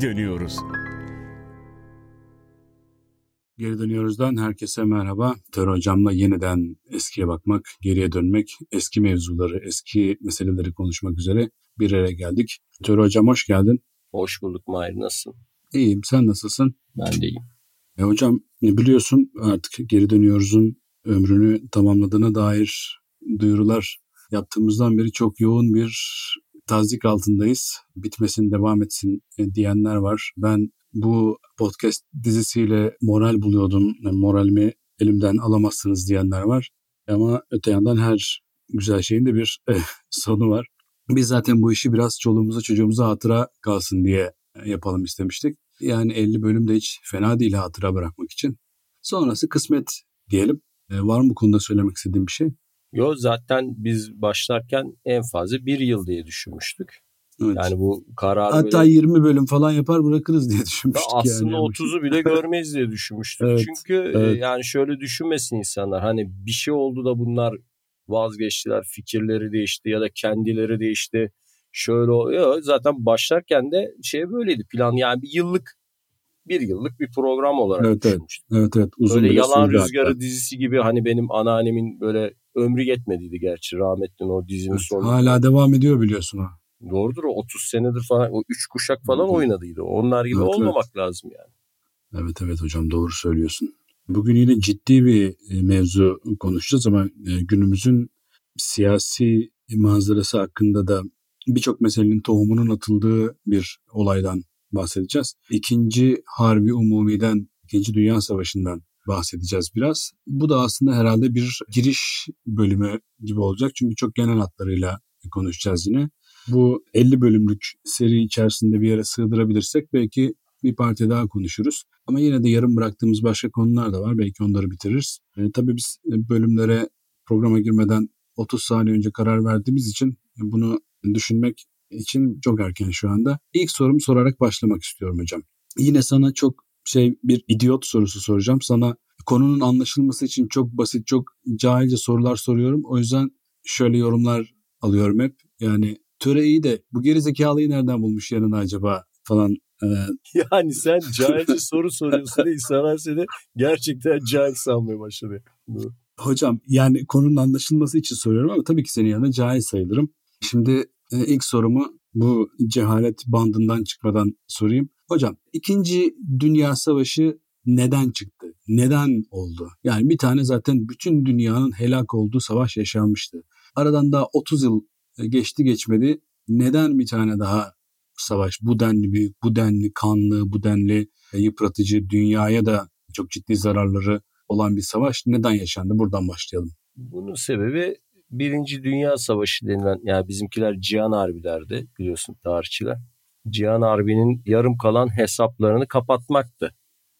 geri dönüyoruz. Geri dönüyoruzdan herkese merhaba. Tör hocamla yeniden eskiye bakmak, geriye dönmek, eski mevzuları, eski meseleleri konuşmak üzere bir araya geldik. Tör hocam hoş geldin. Hoş bulduk Mahir nasılsın? İyiyim sen nasılsın? Ben de iyiyim. E hocam biliyorsun artık geri dönüyoruzun ömrünü tamamladığına dair duyurular yaptığımızdan beri çok yoğun bir tazik altındayız. Bitmesin devam etsin e, diyenler var. Ben bu podcast dizisiyle moral buluyordum. Moralimi elimden alamazsınız diyenler var. Ama öte yandan her güzel şeyin de bir eh, sonu var. Biz zaten bu işi biraz çoluğumuza çocuğumuza hatıra kalsın diye yapalım istemiştik. Yani 50 bölüm de hiç fena değil hatıra bırakmak için. Sonrası kısmet diyelim. E, var mı bu konuda söylemek istediğim bir şey? Yok zaten biz başlarken en fazla bir yıl diye düşünmüştük. Evet. Yani bu karar Hatta böyle... 20 bölüm falan yapar bırakırız diye düşünmüştük. Aslında yani. 30'u bile görmeyiz diye düşünmüştük. evet, Çünkü evet. yani şöyle düşünmesin insanlar. Hani bir şey oldu da bunlar vazgeçtiler, fikirleri değişti ya da kendileri değişti. Şöyle oluyor. Zaten başlarken de şey böyleydi plan yani bir yıllık bir yıllık bir program olarak evet, düşünmüştüm. Evet evet. Uzun böyle Yalan Rüzgarı hatta. dizisi gibi hani benim anneannemin böyle ömrü yetmediydi gerçi rahmetlinin o dizinin evet, sonu. Hala devam ediyor biliyorsun ha. Doğrudur o 30 senedir falan o 3 kuşak falan evet. oynadıydı. Onlar gibi evet, olmamak evet. lazım yani. Evet evet hocam doğru söylüyorsun. Bugün yine ciddi bir e, mevzu konuşacağız ama e, günümüzün siyasi manzarası hakkında da birçok meselenin tohumunun atıldığı bir olaydan bahsedeceğiz. İkinci Harbi Umumi'den, İkinci Dünya Savaşı'ndan bahsedeceğiz biraz. Bu da aslında herhalde bir giriş bölümü gibi olacak. Çünkü çok genel hatlarıyla konuşacağız yine. Bu 50 bölümlük seri içerisinde bir yere sığdırabilirsek belki bir parti daha konuşuruz. Ama yine de yarım bıraktığımız başka konular da var. Belki onları bitiririz. E, tabii biz bölümlere programa girmeden 30 saniye önce karar verdiğimiz için bunu düşünmek için çok erken şu anda. İlk sorumu sorarak başlamak istiyorum hocam. Yine sana çok şey bir idiot sorusu soracağım. Sana konunun anlaşılması için çok basit, çok cahilce sorular soruyorum. O yüzden şöyle yorumlar alıyorum hep. Yani töre iyi de bu geri zekalıyı nereden bulmuş yanına acaba falan. Ee... Yani sen cahilce soru soruyorsun diye insanlar seni gerçekten cahil sanmaya başladı. Hocam yani konunun anlaşılması için soruyorum ama tabii ki senin yanında cahil sayılırım. Şimdi e, ilk sorumu bu cehalet bandından çıkmadan sorayım. Hocam ikinci dünya savaşı neden çıktı? Neden oldu? Yani bir tane zaten bütün dünyanın helak olduğu savaş yaşanmıştı. Aradan daha 30 yıl e, geçti geçmedi. Neden bir tane daha savaş bu denli büyük, bu denli kanlı, bu denli e, yıpratıcı, dünyaya da çok ciddi zararları olan bir savaş neden yaşandı? Buradan başlayalım. Bunun sebebi Birinci Dünya Savaşı denilen yani bizimkiler Cihan Harbi derdi biliyorsun tarihçiler. Cihan Harbi'nin yarım kalan hesaplarını kapatmaktı.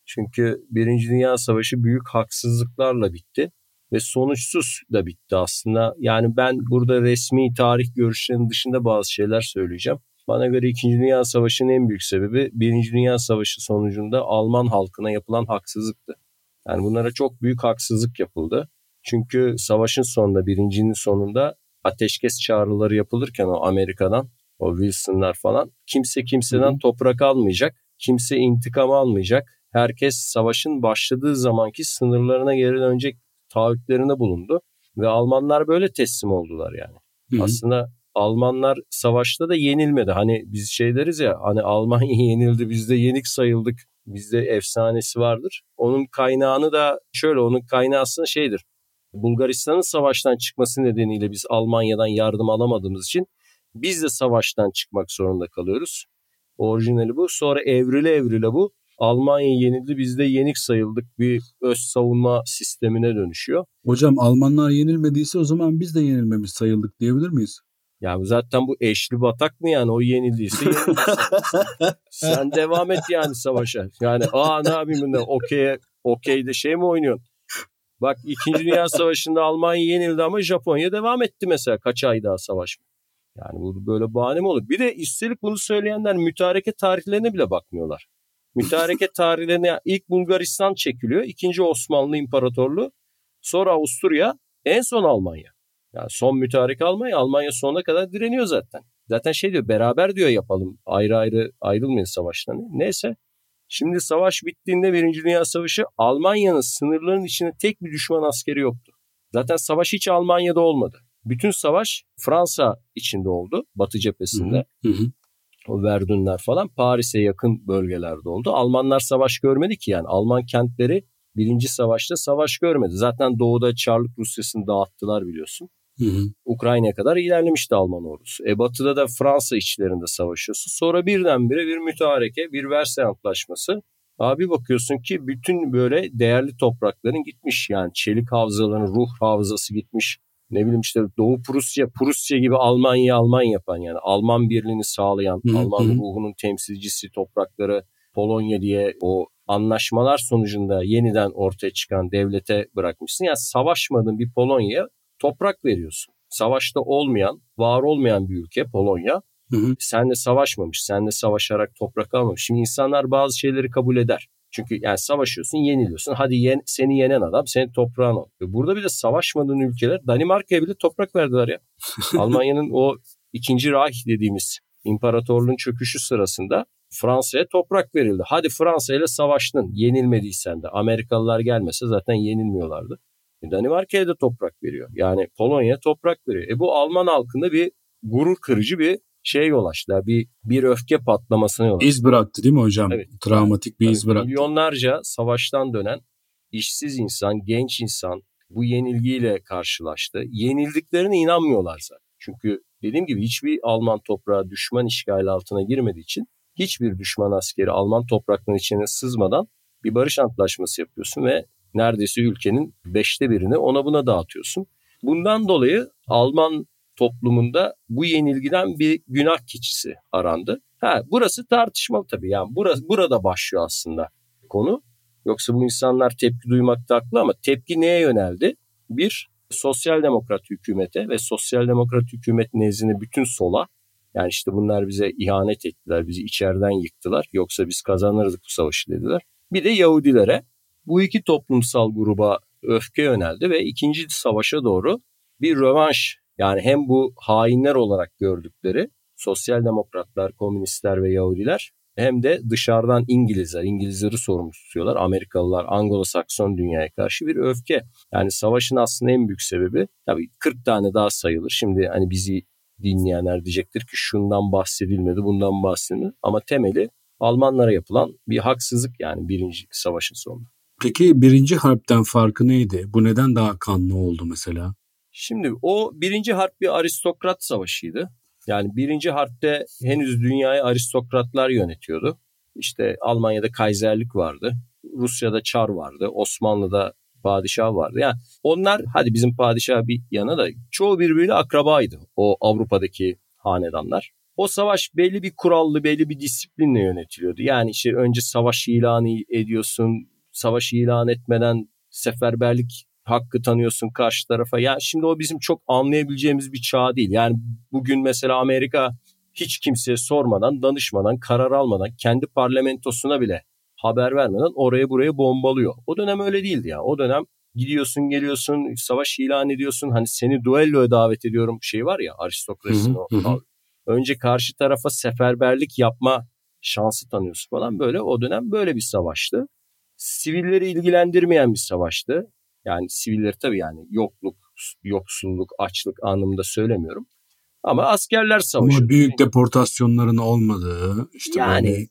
Çünkü Birinci Dünya Savaşı büyük haksızlıklarla bitti ve sonuçsuz da bitti aslında. Yani ben burada resmi tarih görüşlerinin dışında bazı şeyler söyleyeceğim. Bana göre İkinci Dünya Savaşı'nın en büyük sebebi Birinci Dünya Savaşı sonucunda Alman halkına yapılan haksızlıktı. Yani bunlara çok büyük haksızlık yapıldı. Çünkü savaşın sonunda, birincinin sonunda ateşkes çağrıları yapılırken o Amerika'dan, o Wilson'lar falan kimse kimseden Hı. toprak almayacak, kimse intikam almayacak. Herkes savaşın başladığı zamanki sınırlarına geri dönecek taahhütlerinde bulundu. Ve Almanlar böyle teslim oldular yani. Hı. Aslında Almanlar savaşta da yenilmedi. Hani biz şey deriz ya hani Almanya yenildi biz de yenik sayıldık. Bizde efsanesi vardır. Onun kaynağını da şöyle onun kaynağı aslında şeydir. Bulgaristan'ın savaştan çıkması nedeniyle biz Almanya'dan yardım alamadığımız için biz de savaştan çıkmak zorunda kalıyoruz. Orijinali bu. Sonra evrile evrile bu. Almanya yenildi biz de yenik sayıldık bir öz savunma sistemine dönüşüyor. Hocam Almanlar yenilmediyse o zaman biz de yenilmemiş sayıldık diyebilir miyiz? Ya zaten bu eşli batak mı yani o yenildiyse yenildiyse. Sen devam et yani savaşa. Yani aa ne yapayım ben okey okeyde şey mi oynuyorsun? Bak 2. Dünya Savaşı'nda Almanya yenildi ama Japonya devam etti mesela kaç ay daha savaş. Yani bu böyle bahane mi olur? Bir de üstelik bunu söyleyenler mütareke tarihlerine bile bakmıyorlar. Mütareke tarihlerine ilk Bulgaristan çekiliyor. ikinci Osmanlı İmparatorluğu. Sonra Avusturya. En son Almanya. Yani son mütareke Almanya. Almanya sonuna kadar direniyor zaten. Zaten şey diyor beraber diyor yapalım. Ayrı ayrı ayrılmayın savaştan. Neyse. Şimdi savaş bittiğinde Birinci Dünya Savaşı Almanya'nın sınırlarının içinde tek bir düşman askeri yoktu. Zaten savaş hiç Almanya'da olmadı. Bütün savaş Fransa içinde oldu. Batı cephesinde. Hı hı. O Verdunlar falan Paris'e yakın bölgelerde oldu. Almanlar savaş görmedi ki yani. Alman kentleri birinci savaşta savaş görmedi. Zaten doğuda Çarlık Rusyası'nı dağıttılar biliyorsun. Hı hı. Ukrayna'ya kadar ilerlemişti Alman ordusu. E batıda da Fransa içlerinde savaşıyorsun. Sonra birdenbire bir mütareke, bir Versay Antlaşması. Abi bakıyorsun ki bütün böyle değerli toprakların gitmiş. Yani çelik havzaların ruh havzası gitmiş. Ne bileyim işte Doğu Prusya, Prusya gibi Almanya Alman yapan yani Alman birliğini sağlayan, Hı hı. Alman ruhunun temsilcisi toprakları Polonya diye o anlaşmalar sonucunda yeniden ortaya çıkan devlete bırakmışsın. Yani savaşmadığın bir Polonya'ya toprak veriyorsun. Savaşta olmayan, var olmayan bir ülke Polonya. Hı hı. Senle savaşmamış, senle savaşarak toprak almamış. Şimdi insanlar bazı şeyleri kabul eder. Çünkü yani savaşıyorsun, yeniliyorsun. Hadi yen, seni yenen adam senin toprağın al. Ve Burada bir de savaşmadığın ülkeler Danimarka'ya bile toprak verdiler ya. Almanya'nın o ikinci Reich dediğimiz imparatorluğun çöküşü sırasında Fransa'ya toprak verildi. Hadi Fransa ile savaştın yenilmediysen de Amerikalılar gelmese zaten yenilmiyorlardı. Danimarka'ya da toprak veriyor. Yani Polonya'ya toprak veriyor. E bu Alman halkında bir gurur kırıcı bir şey yol açtı. Bir, bir öfke patlamasına yol açtı. İz bıraktı değil mi hocam? Evet. Travmatik bir Yani iz bıraktı. Milyonlarca savaştan dönen işsiz insan, genç insan bu yenilgiyle karşılaştı. Yenildiklerine inanmıyorlar zaten. Çünkü dediğim gibi hiçbir Alman toprağı düşman işgali altına girmediği için hiçbir düşman askeri Alman topraklarının içine sızmadan bir barış antlaşması yapıyorsun ve neredeyse ülkenin beşte birini ona buna dağıtıyorsun. Bundan dolayı Alman toplumunda bu yenilgiden bir günah keçisi arandı. Ha, burası tartışmalı tabii. Yani burası, burada başlıyor aslında konu. Yoksa bu insanlar tepki duymakta haklı ama tepki neye yöneldi? Bir, sosyal demokrat hükümete ve sosyal demokrat hükümet nezdinde bütün sola yani işte bunlar bize ihanet ettiler, bizi içeriden yıktılar. Yoksa biz kazanırız bu savaşı dediler. Bir de Yahudilere bu iki toplumsal gruba öfke yöneldi ve ikinci savaşa doğru bir rövanş yani hem bu hainler olarak gördükleri sosyal demokratlar, komünistler ve Yahudiler hem de dışarıdan İngilizler, İngilizleri sorumlu tutuyorlar. Amerikalılar, Anglo-Sakson dünyaya karşı bir öfke. Yani savaşın aslında en büyük sebebi tabii 40 tane daha sayılır. Şimdi hani bizi dinleyenler diyecektir ki şundan bahsedilmedi, bundan bahsedilmedi. Ama temeli Almanlara yapılan bir haksızlık yani birinci savaşın sonunda. Peki birinci harpten farkı neydi? Bu neden daha kanlı oldu mesela? Şimdi o birinci harp bir aristokrat savaşıydı. Yani birinci harpte henüz dünyayı aristokratlar yönetiyordu. İşte Almanya'da kaiserlik vardı. Rusya'da çar vardı. Osmanlı'da padişah vardı. Yani onlar hadi bizim padişah bir yana da çoğu birbiriyle akrabaydı o Avrupa'daki hanedanlar. O savaş belli bir kurallı, belli bir disiplinle yönetiliyordu. Yani işte önce savaş ilanı ediyorsun, savaş ilan etmeden seferberlik hakkı tanıyorsun karşı tarafa. Ya şimdi o bizim çok anlayabileceğimiz bir çağ değil. Yani bugün mesela Amerika hiç kimseye sormadan, danışmadan, karar almadan, kendi parlamentosuna bile haber vermeden oraya buraya bombalıyor. O dönem öyle değildi ya. O dönem gidiyorsun geliyorsun savaş ilan ediyorsun hani seni duelloya davet ediyorum şey var ya aristokrasinin o. Hı hı, hı. Önce karşı tarafa seferberlik yapma şansı tanıyorsun falan böyle o dönem böyle bir savaştı. Sivilleri ilgilendirmeyen bir savaştı. Yani sivilleri tabii yani yokluk, yoksulluk, açlık anlamında söylemiyorum. Ama askerler savaşı. Ama büyük deportasyonların olmadığı işte Yani böyle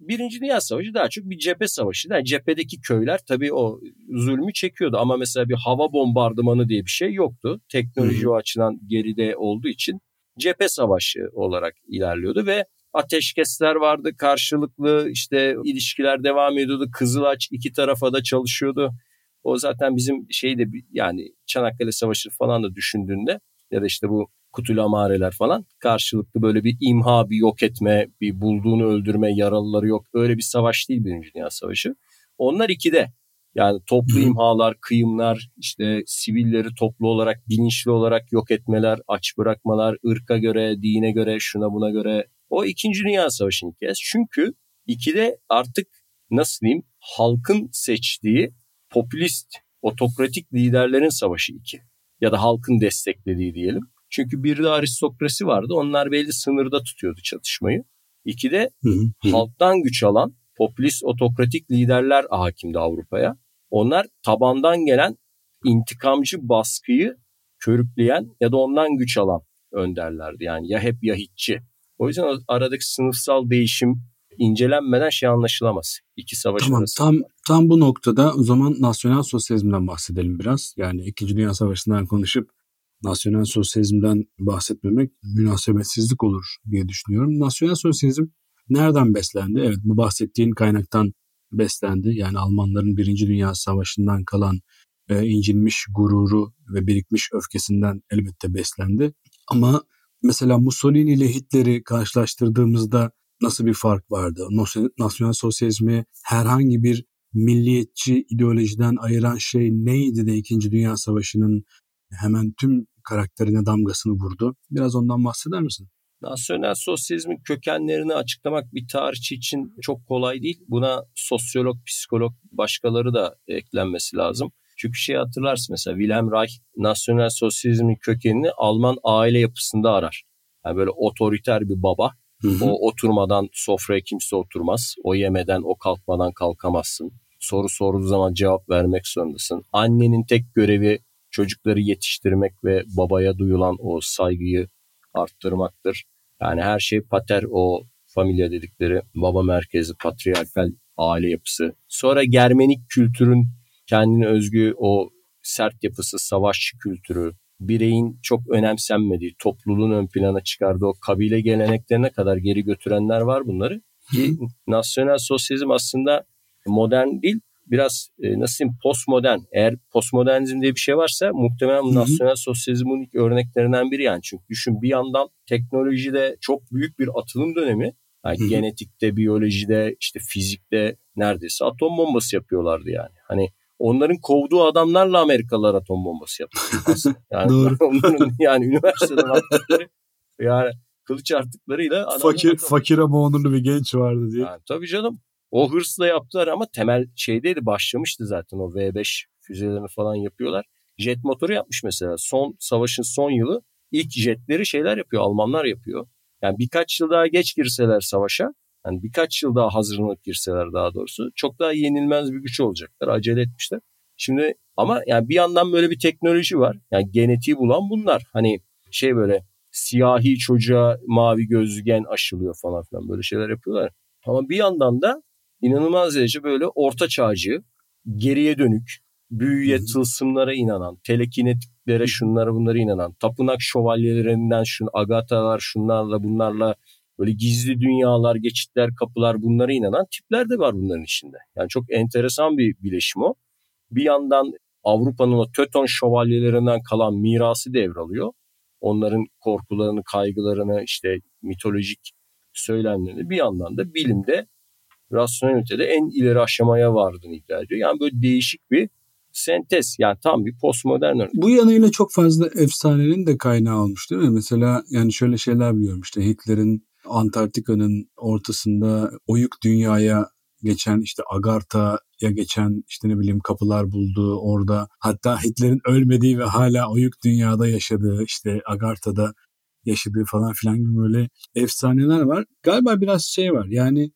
Birinci Dünya Savaşı daha çok bir cephe savaşı. Yani cephedeki köyler tabii o zulmü çekiyordu ama mesela bir hava bombardımanı diye bir şey yoktu. Teknoloji Hı o açıdan geride olduğu için cephe savaşı olarak ilerliyordu ve ateşkesler vardı karşılıklı işte ilişkiler devam ediyordu. Kızılaç iki tarafa da çalışıyordu. O zaten bizim şeyde yani Çanakkale Savaşı falan da düşündüğünde ya da işte bu kutulamareler falan karşılıklı böyle bir imha, bir yok etme, bir bulduğunu öldürme, yaralıları yok. Öyle bir savaş değil Birinci Dünya Savaşı. Onlar ikide. Yani toplu imhalar, kıyımlar, işte sivilleri toplu olarak, bilinçli olarak yok etmeler, aç bırakmalar, ırka göre, dine göre, şuna buna göre. O İkinci Dünya Savaşı'nın hikayesi. Çünkü ikide artık nasıl diyeyim halkın seçtiği popülist, otokratik liderlerin savaşı iki. Ya da halkın desteklediği diyelim. Çünkü bir de aristokrasi vardı. Onlar belli sınırda tutuyordu çatışmayı. İki de halktan güç alan popülist otokratik liderler hakimdi Avrupa'ya. Onlar tabandan gelen intikamcı baskıyı körükleyen ya da ondan güç alan önderlerdi. Yani ya hep ya hiççi. O yüzden aradaki sınıfsal değişim incelenmeden şey anlaşılamaz. İki savaş tamam, arası. Tam, tam bu noktada o zaman nasyonel sosyalizmden bahsedelim biraz. Yani İkinci Dünya Savaşı'ndan konuşup nasyonel sosyalizmden bahsetmemek münasebetsizlik olur diye düşünüyorum. Nasyonel sosyalizm nereden beslendi? Evet bu bahsettiğin kaynaktan beslendi. Yani Almanların Birinci Dünya Savaşı'ndan kalan e, incinmiş gururu ve birikmiş öfkesinden elbette beslendi. Ama mesela Mussolini ile Hitler'i karşılaştırdığımızda nasıl bir fark vardı? Nasyonel sosyalizmi herhangi bir milliyetçi ideolojiden ayıran şey neydi de İkinci Dünya Savaşı'nın hemen tüm karakterine damgasını vurdu? Biraz ondan bahseder misin? Nasyonel sosyalizmin kökenlerini açıklamak bir tarihçi için çok kolay değil. Buna sosyolog, psikolog başkaları da eklenmesi lazım. Çünkü şey hatırlarsın mesela Wilhelm Reich nasyonel sosyalizmin kökenini Alman aile yapısında arar. Yani böyle otoriter bir baba. Hı hı. O oturmadan sofraya kimse oturmaz. O yemeden, o kalkmadan kalkamazsın. Soru sorduğu zaman cevap vermek zorundasın. Annenin tek görevi çocukları yetiştirmek ve babaya duyulan o saygıyı arttırmaktır. Yani her şey pater o familya dedikleri baba merkezi patriarkal aile yapısı. Sonra Germenik kültürün kendine özgü o sert yapısı, savaşçı kültürü, bireyin çok önemsenmediği, topluluğun ön plana çıkardığı o kabile geleneklerine kadar geri götürenler var bunları. Ki nasyonel sosyalizm aslında modern değil, biraz e, nasıl diyeyim postmodern. Eğer postmodernizm diye bir şey varsa muhtemelen Hı-hı. nasyonel sosyalizmin ilk örneklerinden biri yani. Çünkü düşün bir yandan teknolojide çok büyük bir atılım dönemi. Yani genetikte, biyolojide, işte fizikte neredeyse atom bombası yapıyorlardı yani. Hani onların kovduğu adamlarla Amerikalılar atom bombası yaptı. Yani Doğru. onların yani üniversiteden attıkları yani kılıç artıklarıyla fakir fakir ama onurlu bir genç vardı diye. Yani, tabii canım. O hırsla yaptılar ama temel şeydeydi başlamıştı zaten o V5 füzelerini falan yapıyorlar. Jet motoru yapmış mesela. Son savaşın son yılı ilk jetleri şeyler yapıyor. Almanlar yapıyor. Yani birkaç yıl daha geç girseler savaşa yani birkaç yıl daha hazırlanıp girseler daha doğrusu çok daha yenilmez bir güç olacaklar. Acele etmişler. Şimdi ama yani bir yandan böyle bir teknoloji var. Yani genetiği bulan bunlar. Hani şey böyle siyahi çocuğa mavi gözlü gen aşılıyor falan filan böyle şeyler yapıyorlar. Ama bir yandan da inanılmaz derece böyle orta çağcı, geriye dönük, büyüye, tılsımlara inanan, telekinetiklere, şunlara bunlara inanan, tapınak şövalyelerinden şun, agatalar, şunlarla bunlarla böyle gizli dünyalar, geçitler, kapılar bunlara inanan tipler de var bunların içinde. Yani çok enteresan bir bileşim o. Bir yandan Avrupa'nın o Töton şövalyelerinden kalan mirası devralıyor. Onların korkularını, kaygılarını, işte mitolojik söylemlerini bir yandan da bilimde rasyonelitede en ileri aşamaya vardığını iddia ediyor. Yani böyle değişik bir sentez yani tam bir postmodern örnek. Bu yanıyla çok fazla efsanenin de kaynağı olmuş değil mi? Mesela yani şöyle şeyler biliyorum işte Hitler'in Antarktika'nın ortasında oyuk dünyaya geçen işte Agartha'ya geçen işte ne bileyim kapılar bulduğu orada hatta Hitler'in ölmediği ve hala oyuk dünyada yaşadığı işte Agartha'da yaşadığı falan filan gibi böyle efsaneler var. Galiba biraz şey var yani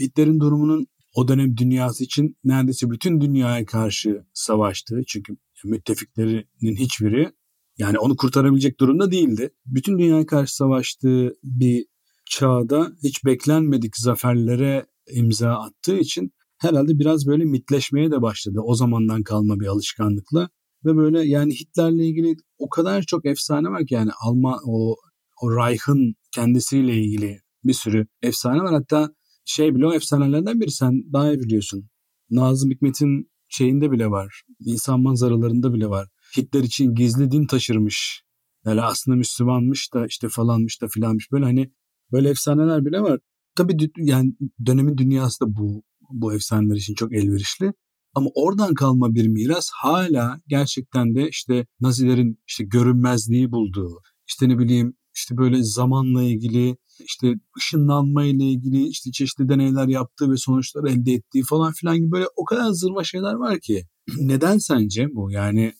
Hitler'in durumunun o dönem dünyası için neredeyse bütün dünyaya karşı savaştığı çünkü müttefiklerinin hiçbiri yani onu kurtarabilecek durumda değildi. Bütün dünyaya karşı savaştığı bir çağda hiç beklenmedik zaferlere imza attığı için herhalde biraz böyle mitleşmeye de başladı o zamandan kalma bir alışkanlıkla ve böyle yani Hitler'le ilgili o kadar çok efsane var ki yani Alman o o Reich'ın kendisiyle ilgili bir sürü efsane var hatta şey bile o efsanelerden biri sen daha iyi biliyorsun. Nazım Hikmet'in şeyinde bile var. İnsan manzaralarında bile var. Hitler için gizli din taşırmış. Yani aslında Müslümanmış da işte falanmış da filanmış. Böyle hani böyle efsaneler bile var. Tabii yani dönemin dünyası da bu bu efsaneler için çok elverişli. Ama oradan kalma bir miras hala gerçekten de işte Nazilerin işte görünmezliği bulduğu, işte ne bileyim işte böyle zamanla ilgili işte ışınlanma ile ilgili işte çeşitli deneyler yaptığı ve sonuçlar elde ettiği falan filan gibi böyle o kadar zırva şeyler var ki. Neden sence bu? Yani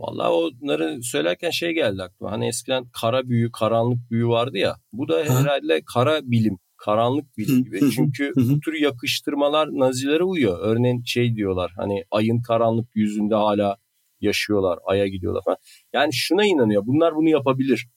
Vallahi onları söylerken şey geldi aklıma. Hani eskiden kara büyü, karanlık büyü vardı ya. Bu da ha. herhalde kara bilim, karanlık bilim gibi. Çünkü bu tür yakıştırmalar Nazilere uyuyor. Örneğin şey diyorlar hani ayın karanlık yüzünde hala yaşıyorlar, aya gidiyorlar falan. Yani şuna inanıyor. Bunlar bunu yapabilir.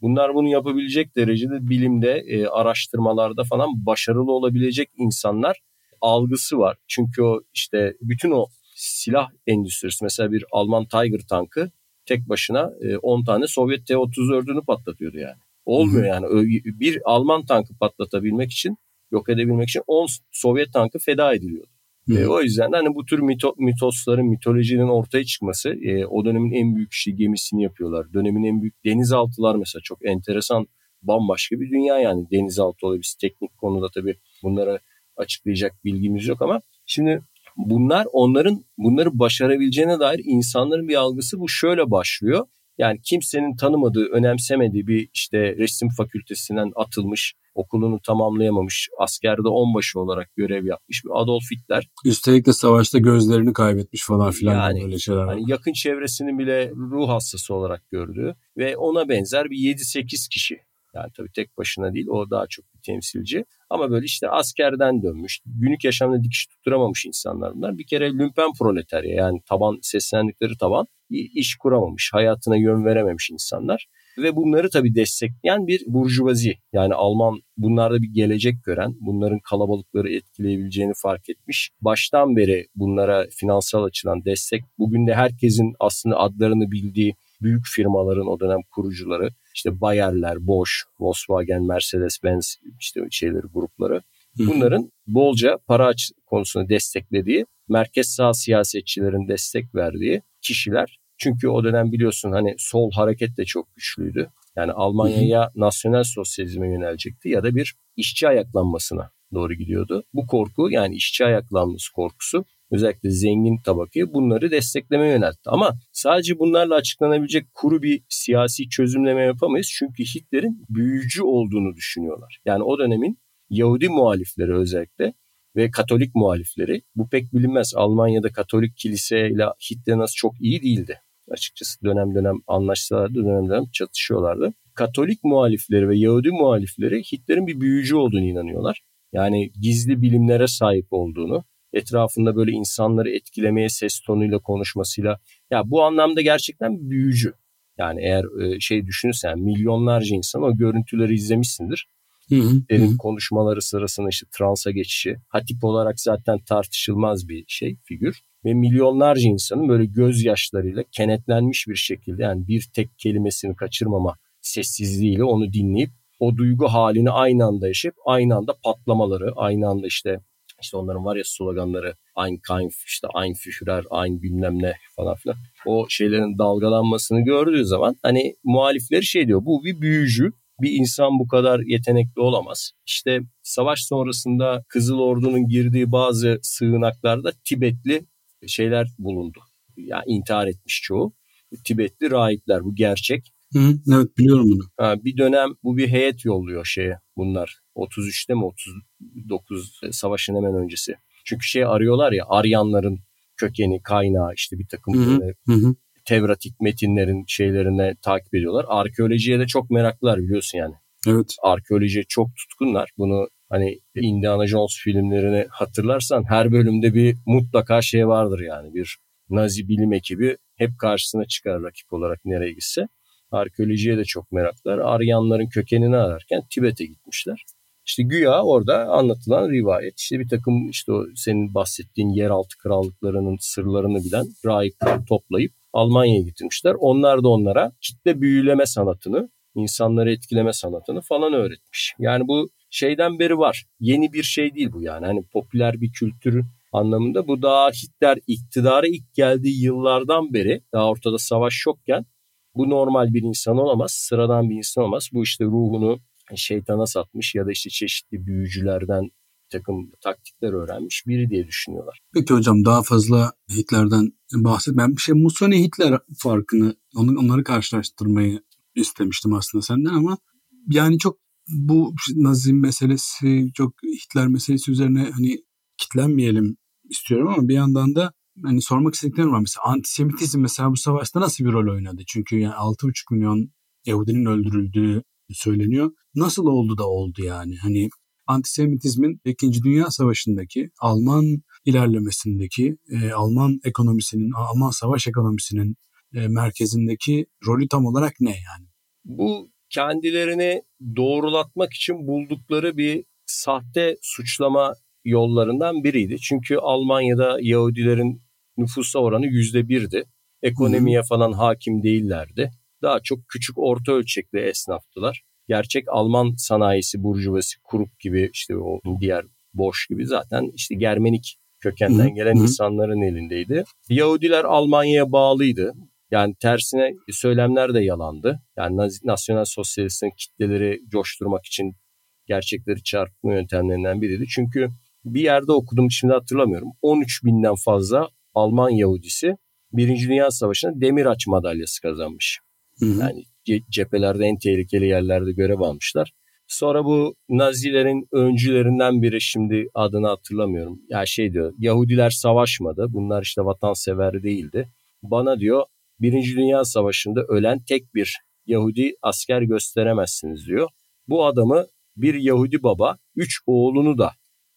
Bunlar bunu yapabilecek derecede bilimde, e, araştırmalarda falan başarılı olabilecek insanlar algısı var. Çünkü o işte bütün o silah endüstrisi mesela bir Alman Tiger tankı tek başına 10 e, tane Sovyet T-34'ünü patlatıyordu yani. Olmuyor yani. Bir Alman tankı patlatabilmek için, yok edebilmek için 10 Sovyet tankı feda ediliyordu. E, o yüzden de hani bu tür mito, mitosların, mitolojinin ortaya çıkması e, o dönemin en büyük işi gemisini yapıyorlar. Dönemin en büyük denizaltılar mesela çok enteresan bambaşka bir dünya yani denizaltı. Biz teknik konuda tabii bunlara açıklayacak bilgimiz yok ama şimdi bunlar onların bunları başarabileceğine dair insanların bir algısı bu şöyle başlıyor. Yani kimsenin tanımadığı, önemsemediği bir işte resim fakültesinden atılmış, okulunu tamamlayamamış, askerde onbaşı olarak görev yapmış bir Adolf Hitler. Üstelik de savaşta gözlerini kaybetmiş falan filan yani, böyle şeyler. Hani yakın çevresinin bile ruh hastası olarak gördüğü ve ona benzer bir 7-8 kişi yani tabii tek başına değil o daha çok bir temsilci. Ama böyle işte askerden dönmüş, günlük yaşamda dikiş tutturamamış insanlar bunlar. Bir kere lümpen proletarya yani taban seslendikleri taban iş kuramamış, hayatına yön verememiş insanlar. Ve bunları tabii destekleyen bir burjuvazi yani Alman bunlarda bir gelecek gören, bunların kalabalıkları etkileyebileceğini fark etmiş. Baştan beri bunlara finansal açıdan destek, bugün de herkesin aslında adlarını bildiği büyük firmaların o dönem kurucuları işte Bayer'ler, Bosch, Volkswagen, Mercedes-Benz işte şeyleri grupları bunların bolca para konusunu desteklediği, merkez sağ siyasetçilerin destek verdiği kişiler. Çünkü o dönem biliyorsun hani sol hareket de çok güçlüydü. Yani Almanya ya nasyonel sosyalizme yönelecekti ya da bir işçi ayaklanmasına doğru gidiyordu. Bu korku yani işçi ayaklanması korkusu özellikle zengin tabakayı bunları desteklemeye yöneltti. Ama sadece bunlarla açıklanabilecek kuru bir siyasi çözümleme yapamayız. Çünkü Hitler'in büyücü olduğunu düşünüyorlar. Yani o dönemin Yahudi muhalifleri özellikle ve Katolik muhalifleri bu pek bilinmez. Almanya'da Katolik kilise ile Hitler nasıl çok iyi değildi. Açıkçası dönem dönem anlaşsalardı, dönem dönem çatışıyorlardı. Katolik muhalifleri ve Yahudi muhalifleri Hitler'in bir büyücü olduğunu inanıyorlar. Yani gizli bilimlere sahip olduğunu, etrafında böyle insanları etkilemeye ses tonuyla konuşmasıyla ya bu anlamda gerçekten büyücü. Yani eğer e, şey düşünürsen milyonlarca insan o görüntüleri izlemişsindir. Derin konuşmaları sırasında işte transa geçişi. Hatip olarak zaten tartışılmaz bir şey figür. Ve milyonlarca insanın böyle gözyaşlarıyla kenetlenmiş bir şekilde yani bir tek kelimesini kaçırmama sessizliğiyle onu dinleyip o duygu halini aynı anda yaşayıp aynı anda patlamaları, aynı anda işte işte onların var ya sloganları Ein Kampf, işte Ein Führer, Ein bilmem ne falan filan. O şeylerin dalgalanmasını gördüğü zaman hani muhalifleri şey diyor bu bir büyücü. Bir insan bu kadar yetenekli olamaz. İşte savaş sonrasında Kızıl Ordu'nun girdiği bazı sığınaklarda Tibetli şeyler bulundu. Yani intihar etmiş çoğu. Tibetli rahipler bu gerçek. Hı, evet biliyorum bunu. Ha, bir dönem bu bir heyet yolluyor şeye bunlar. 33'te mi 39 e, savaşın hemen öncesi. Çünkü şey arıyorlar ya Aryanların kökeni, kaynağı işte bir takım hı hı, hı. Tevratik metinlerin şeylerine takip ediyorlar. Arkeolojiye de çok meraklılar biliyorsun yani. Evet. Arkeolojiye çok tutkunlar. Bunu hani Indiana Jones filmlerini hatırlarsan her bölümde bir mutlaka şey vardır yani. Bir Nazi bilim ekibi hep karşısına çıkar rakip olarak nereye gitse. Arkeolojiye de çok meraklılar. Aryanların kökenini ararken Tibet'e gitmişler. İşte güya orada anlatılan rivayet işte bir takım işte o senin bahsettiğin yeraltı krallıklarının sırlarını bilen rahipler toplayıp Almanya'ya getirmişler. Onlar da onlara kitle büyüleme sanatını, insanları etkileme sanatını falan öğretmiş. Yani bu şeyden beri var. Yeni bir şey değil bu yani. Hani popüler bir kültür anlamında bu daha Hitler iktidara ilk geldiği yıllardan beri daha ortada savaş yokken bu normal bir insan olamaz, sıradan bir insan olamaz. Bu işte ruhunu şeytana satmış ya da işte çeşitli büyücülerden takım taktikler öğrenmiş biri diye düşünüyorlar. Peki hocam daha fazla Hitler'den bahset. Ben bir şey Mussolini Hitler farkını onları karşılaştırmayı istemiştim aslında senden ama yani çok bu Nazim meselesi çok Hitler meselesi üzerine hani kitlenmeyelim istiyorum ama bir yandan da hani sormak istediklerim var. Mesela antisemitizm mesela bu savaşta nasıl bir rol oynadı? Çünkü yani 6,5 milyon Yahudinin öldürüldüğü söyleniyor. Nasıl oldu da oldu yani? Hani antisemitizmin 2. Dünya Savaşı'ndaki Alman ilerlemesindeki e, Alman ekonomisinin, Alman savaş ekonomisinin e, merkezindeki rolü tam olarak ne yani? Bu kendilerini doğrulatmak için buldukları bir sahte suçlama yollarından biriydi. Çünkü Almanya'da Yahudilerin nüfusa oranı yüzde birdi. Ekonomiye falan hakim değillerdi. Daha çok küçük orta ölçekli esnaftılar. Gerçek Alman sanayisi, burjuvası, Krupp gibi işte o diğer Boş gibi zaten işte Germenik kökenden gelen insanların elindeydi. Yahudiler Almanya'ya bağlıydı. Yani tersine söylemler de yalandı. Yani nasyonel sosyalistin kitleleri coşturmak için gerçekleri çarpma yöntemlerinden biriydi. Çünkü bir yerde okudum şimdi hatırlamıyorum. 13 binden fazla Alman Yahudisi Birinci Dünya Savaşı'nda demir aç madalyası kazanmış. Hı hı. Yani cephelerde en tehlikeli yerlerde görev almışlar. Sonra bu Nazilerin öncülerinden biri şimdi adını hatırlamıyorum. Ya yani şey diyor Yahudiler savaşmadı. Bunlar işte vatansever değildi. Bana diyor Birinci Dünya Savaşı'nda ölen tek bir Yahudi asker gösteremezsiniz diyor. Bu adamı bir Yahudi baba üç oğlunu da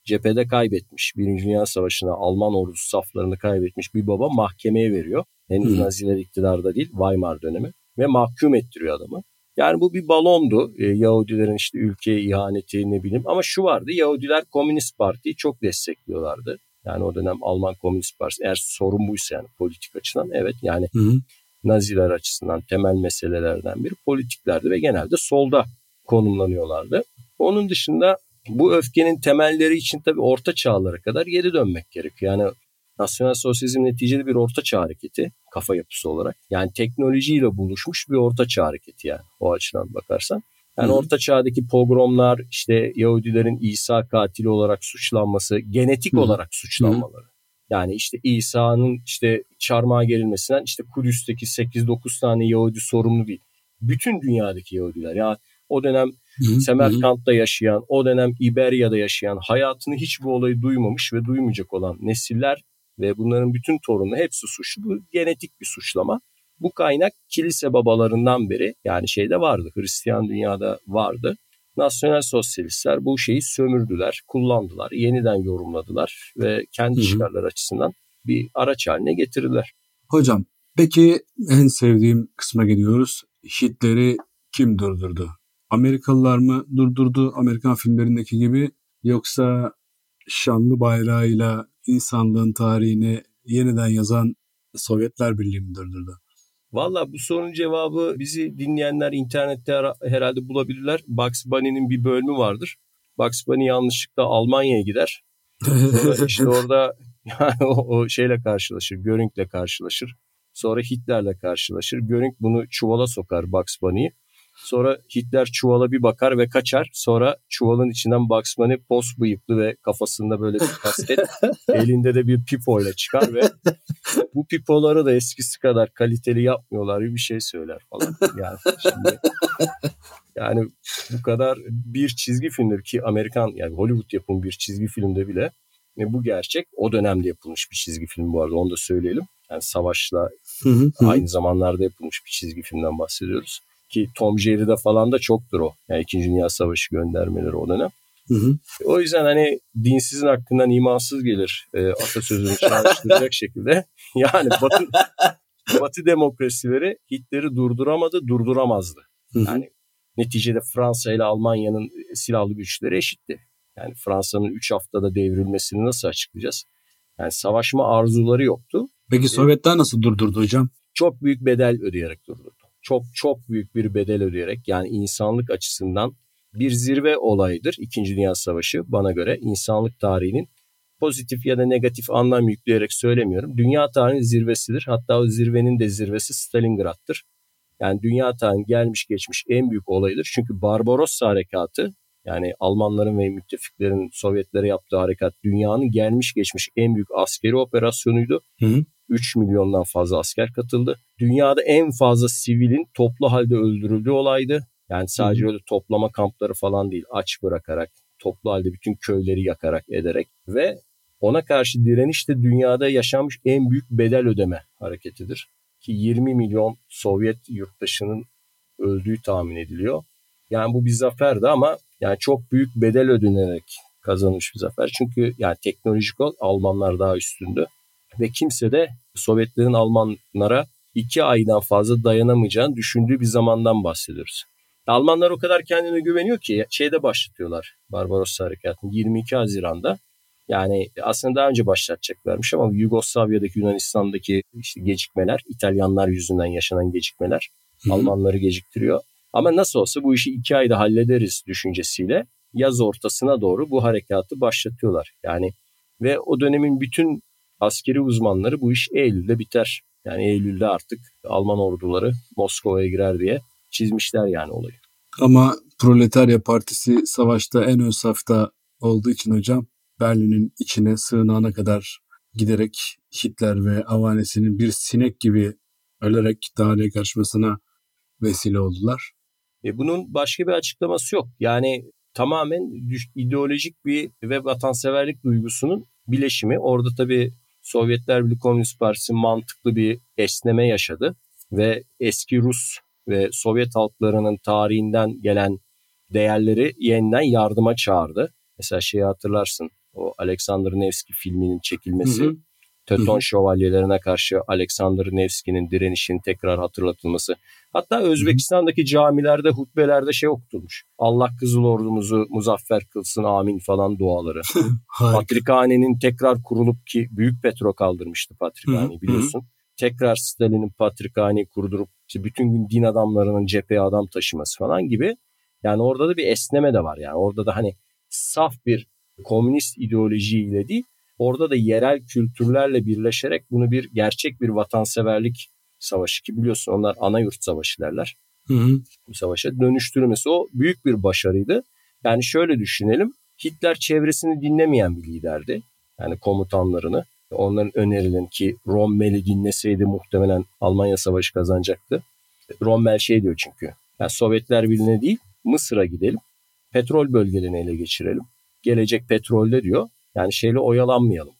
cephede kaybetmiş. Birinci Dünya Savaşı'na Alman ordusu saflarını kaybetmiş bir baba mahkemeye veriyor. Henüz hmm. Naziler iktidarda değil Weimar dönemi ve mahkum ettiriyor adamı. Yani bu bir balondu. E, Yahudilerin işte ülkeye ihaneti ne bileyim. Ama şu vardı Yahudiler Komünist Parti'yi çok destekliyorlardı. Yani o dönem Alman Komünist Partisi eğer sorun buysa yani politik açıdan evet yani hı hı. Naziler açısından temel meselelerden biri politiklerdi ve genelde solda konumlanıyorlardı. Onun dışında bu öfkenin temelleri için tabii orta çağlara kadar geri dönmek gerekiyor. Yani nasyonel sosyalizm neticeli bir orta çağ hareketi kafa yapısı olarak. Yani teknolojiyle buluşmuş bir orta çağ hareketi yani o açıdan bakarsan. Yani Hı-hı. orta çağdaki pogromlar, işte Yahudilerin İsa katili olarak suçlanması, genetik Hı-hı. olarak suçlanmaları. Hı-hı. Yani işte İsa'nın işte çarmıha gerilmesinden işte Kudüs'teki 8-9 tane Yahudi sorumlu değil. Bütün dünyadaki Yahudiler. Yani o dönem Hı-hı. Semerkant'ta yaşayan, o dönem İberya'da yaşayan, hayatını hiç bu olayı duymamış ve duymayacak olan nesiller ve bunların bütün torunu hepsi suçlu. Bu genetik bir suçlama. Bu kaynak kilise babalarından beri yani şeyde vardı, Hristiyan dünyada vardı. Nasyonel sosyalistler bu şeyi sömürdüler, kullandılar, yeniden yorumladılar ve kendi çıkarlar açısından bir araç haline getirdiler. Hocam peki en sevdiğim kısma geliyoruz. Hitler'i kim durdurdu? Amerikalılar mı durdurdu Amerikan filmlerindeki gibi yoksa şanlı bayrağıyla insanlığın tarihini yeniden yazan Sovyetler Birliği mi durdurdu? Valla bu sorunun cevabı bizi dinleyenler internette herhalde bulabilirler. Bugs Bunny'nin bir bölümü vardır. Bugs Bunny yanlışlıkla Almanya'ya gider. Sonra işte orada yani o, o şeyle karşılaşır, Göring'le karşılaşır. Sonra Hitler'le karşılaşır. Göring bunu çuvala sokar Bugs Bunny'yi. Sonra Hitler çuvala bir bakar ve kaçar. Sonra çuvalın içinden Bugs Bunny pos bıyıklı ve kafasında böyle bir kasket. elinde de bir pipo ile çıkar ve bu pipoları da eskisi kadar kaliteli yapmıyorlar bir şey söyler falan. Yani şimdi yani bu kadar bir çizgi filmdir ki Amerikan yani Hollywood yapımı bir çizgi filmde bile ve bu gerçek o dönemde yapılmış bir çizgi film bu arada onu da söyleyelim. Yani savaşla hı hı, aynı zamanlarda yapılmış bir çizgi filmden bahsediyoruz. Ki Tom Jerry'de falan da çoktur o. Yani İkinci Dünya Savaşı göndermeleri o dönem. Hı hı. O yüzden hani dinsizin hakkından imansız gelir e, atasözünü çağrıştıracak şekilde. Yani Batı, Batı demokrasileri Hitler'i durduramadı, durduramazdı. Hı hı. Yani neticede Fransa ile Almanya'nın silahlı güçleri eşitti. Yani Fransa'nın 3 haftada devrilmesini nasıl açıklayacağız? Yani savaşma arzuları yoktu. Peki Sovyetler nasıl durdurdu hocam? Çok büyük bedel ödeyerek durdurdu çok çok büyük bir bedel ödeyerek yani insanlık açısından bir zirve olayıdır İkinci Dünya Savaşı bana göre insanlık tarihinin pozitif ya da negatif anlam yükleyerek söylemiyorum. Dünya tarihinin zirvesidir. Hatta o zirvenin de zirvesi Stalingrad'tır. Yani dünya tarihinin gelmiş geçmiş en büyük olayıdır. Çünkü Barbarossa harekatı yani Almanların ve müttefiklerin Sovyetlere yaptığı harekat dünyanın gelmiş geçmiş en büyük askeri operasyonuydu. Hı hı. 3 milyondan fazla asker katıldı. Dünyada en fazla sivilin toplu halde öldürüldüğü olaydı. Yani sadece Hı. öyle toplama kampları falan değil aç bırakarak toplu halde bütün köyleri yakarak ederek ve Ona karşı direniş de dünyada yaşanmış en büyük bedel ödeme hareketidir. Ki 20 milyon Sovyet yurttaşının öldüğü tahmin ediliyor. Yani bu bir zaferdi ama yani çok büyük bedel ödenerek kazanmış bir zafer. Çünkü yani teknolojik olarak Almanlar daha üstündü. Ve kimse de Sovyetlerin Almanlara iki aydan fazla dayanamayacağını düşündüğü bir zamandan bahsediyoruz. Almanlar o kadar kendine güveniyor ki şeyde başlatıyorlar Barbarossa Harekatı'nı 22 Haziran'da. Yani aslında daha önce başlatacaklarmış ama Yugoslavya'daki Yunanistan'daki işte gecikmeler, İtalyanlar yüzünden yaşanan gecikmeler Hı-hı. Almanları geciktiriyor. Ama nasıl olsa bu işi iki ayda hallederiz düşüncesiyle yaz ortasına doğru bu harekatı başlatıyorlar. Yani ve o dönemin bütün askeri uzmanları bu iş Eylül'de biter. Yani Eylül'de artık Alman orduları Moskova'ya girer diye çizmişler yani olayı. Ama Proletarya Partisi savaşta en ön safta olduğu için hocam Berlin'in içine sığınağına kadar giderek Hitler ve avanesinin bir sinek gibi ölerek tarihe karışmasına vesile oldular. E bunun başka bir açıklaması yok. Yani tamamen ideolojik bir ve vatanseverlik duygusunun bileşimi. Orada tabii Sovyetler Birliği Komünist Partisi mantıklı bir esneme yaşadı ve eski Rus ve Sovyet halklarının tarihinden gelen değerleri yeniden yardıma çağırdı. Mesela şeyi hatırlarsın o Alexander Nevsky filminin çekilmesi. Hı hı. Teuton şövalyelerine karşı Alexander Nevsky'nin direnişinin tekrar hatırlatılması. Hatta Özbekistan'daki camilerde, hutbelerde şey okutulmuş. Allah Kızıl Ordumuzu muzaffer kılsın amin falan duaları. Patrikhane'nin tekrar kurulup ki Büyük Petro kaldırmıştı Patrikhane'yi biliyorsun. Tekrar Stalin'in Patrikhane'yi kurdurup işte bütün gün din adamlarının cepheye adam taşıması falan gibi. Yani orada da bir esneme de var yani. Orada da hani saf bir komünist ideolojiyle değil Orada da yerel kültürlerle birleşerek bunu bir gerçek bir vatanseverlik savaşı ki biliyorsun onlar ana yurt savaşı derler. Hı hı. Bu savaşa dönüştürmesi o büyük bir başarıydı. Yani şöyle düşünelim. Hitler çevresini dinlemeyen bir liderdi. Yani komutanlarını. Onların önerilen ki Rommel'i dinleseydi muhtemelen Almanya savaşı kazanacaktı. Rommel şey diyor çünkü. Yani Sovyetler Birliği'ne değil Mısır'a gidelim. Petrol bölgelerini ele geçirelim. Gelecek petrolde diyor. Yani şeyle oyalanmayalım.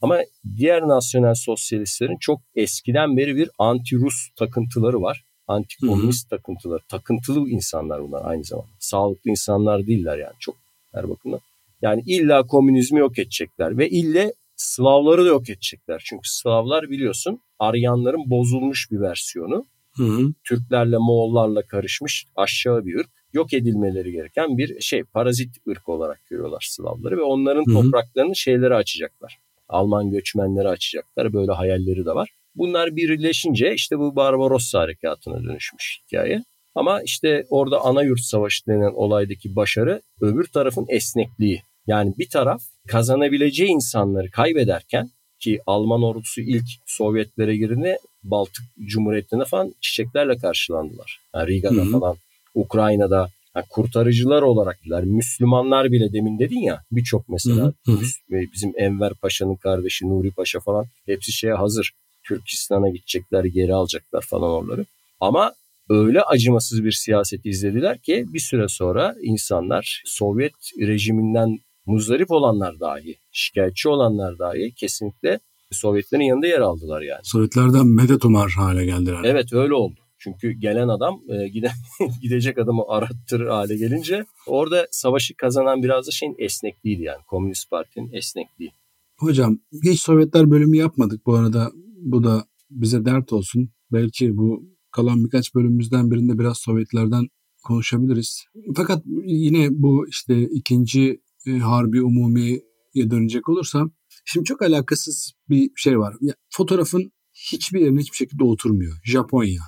Ama diğer nasyonel sosyalistlerin çok eskiden beri bir anti-Rus takıntıları var. Anti-komünist takıntıları. Takıntılı insanlar bunlar aynı zamanda. Sağlıklı insanlar değiller yani çok her bakımdan. Yani illa komünizmi yok edecekler ve ille Slavları da yok edecekler. Çünkü Slavlar biliyorsun Aryanların bozulmuş bir versiyonu. Hı hı. Türklerle Moğollarla karışmış aşağı bir ırk yok edilmeleri gereken bir şey parazit ırk olarak görüyorlar Slavları ve onların Hı-hı. topraklarını şeyleri açacaklar. Alman göçmenleri açacaklar. Böyle hayalleri de var. Bunlar birleşince işte bu Barbarossa harekatına dönüşmüş hikaye. Ama işte orada ana yurt savaşı denen olaydaki başarı öbür tarafın esnekliği. Yani bir taraf kazanabileceği insanları kaybederken ki Alman ordusu ilk Sovyetlere girdiğinde Baltık Cumhuriyeti'ne falan çiçeklerle karşılandılar. Yani Riga'da hı hı. falan Ukrayna'da yani kurtarıcılar olarak Müslümanlar bile demin dedin ya birçok mesela hı hı. bizim Enver Paşa'nın kardeşi Nuri Paşa falan hepsi şeye hazır. Türkistan'a gidecekler geri alacaklar falan oraları. Ama öyle acımasız bir siyaset izlediler ki bir süre sonra insanlar Sovyet rejiminden muzdarip olanlar dahi, şikayetçi olanlar dahi kesinlikle Sovyetlerin yanında yer aldılar yani. Sovyetlerden medet umar hale geldiler. Evet öyle oldu. Çünkü gelen adam e, giden gidecek adamı arattır hale gelince orada savaşı kazanan biraz da şeyin esnekliğiydi yani Komünist Parti'nin esnekliği. Hocam hiç Sovyetler bölümü yapmadık bu arada. Bu da bize dert olsun. Belki bu kalan birkaç bölümümüzden birinde biraz Sovyetlerden konuşabiliriz. Fakat yine bu işte ikinci e, harbi umumiye dönecek olursam şimdi çok alakasız bir şey var. Ya, fotoğrafın hiçbir yerine hiçbir şekilde oturmuyor. Japonya.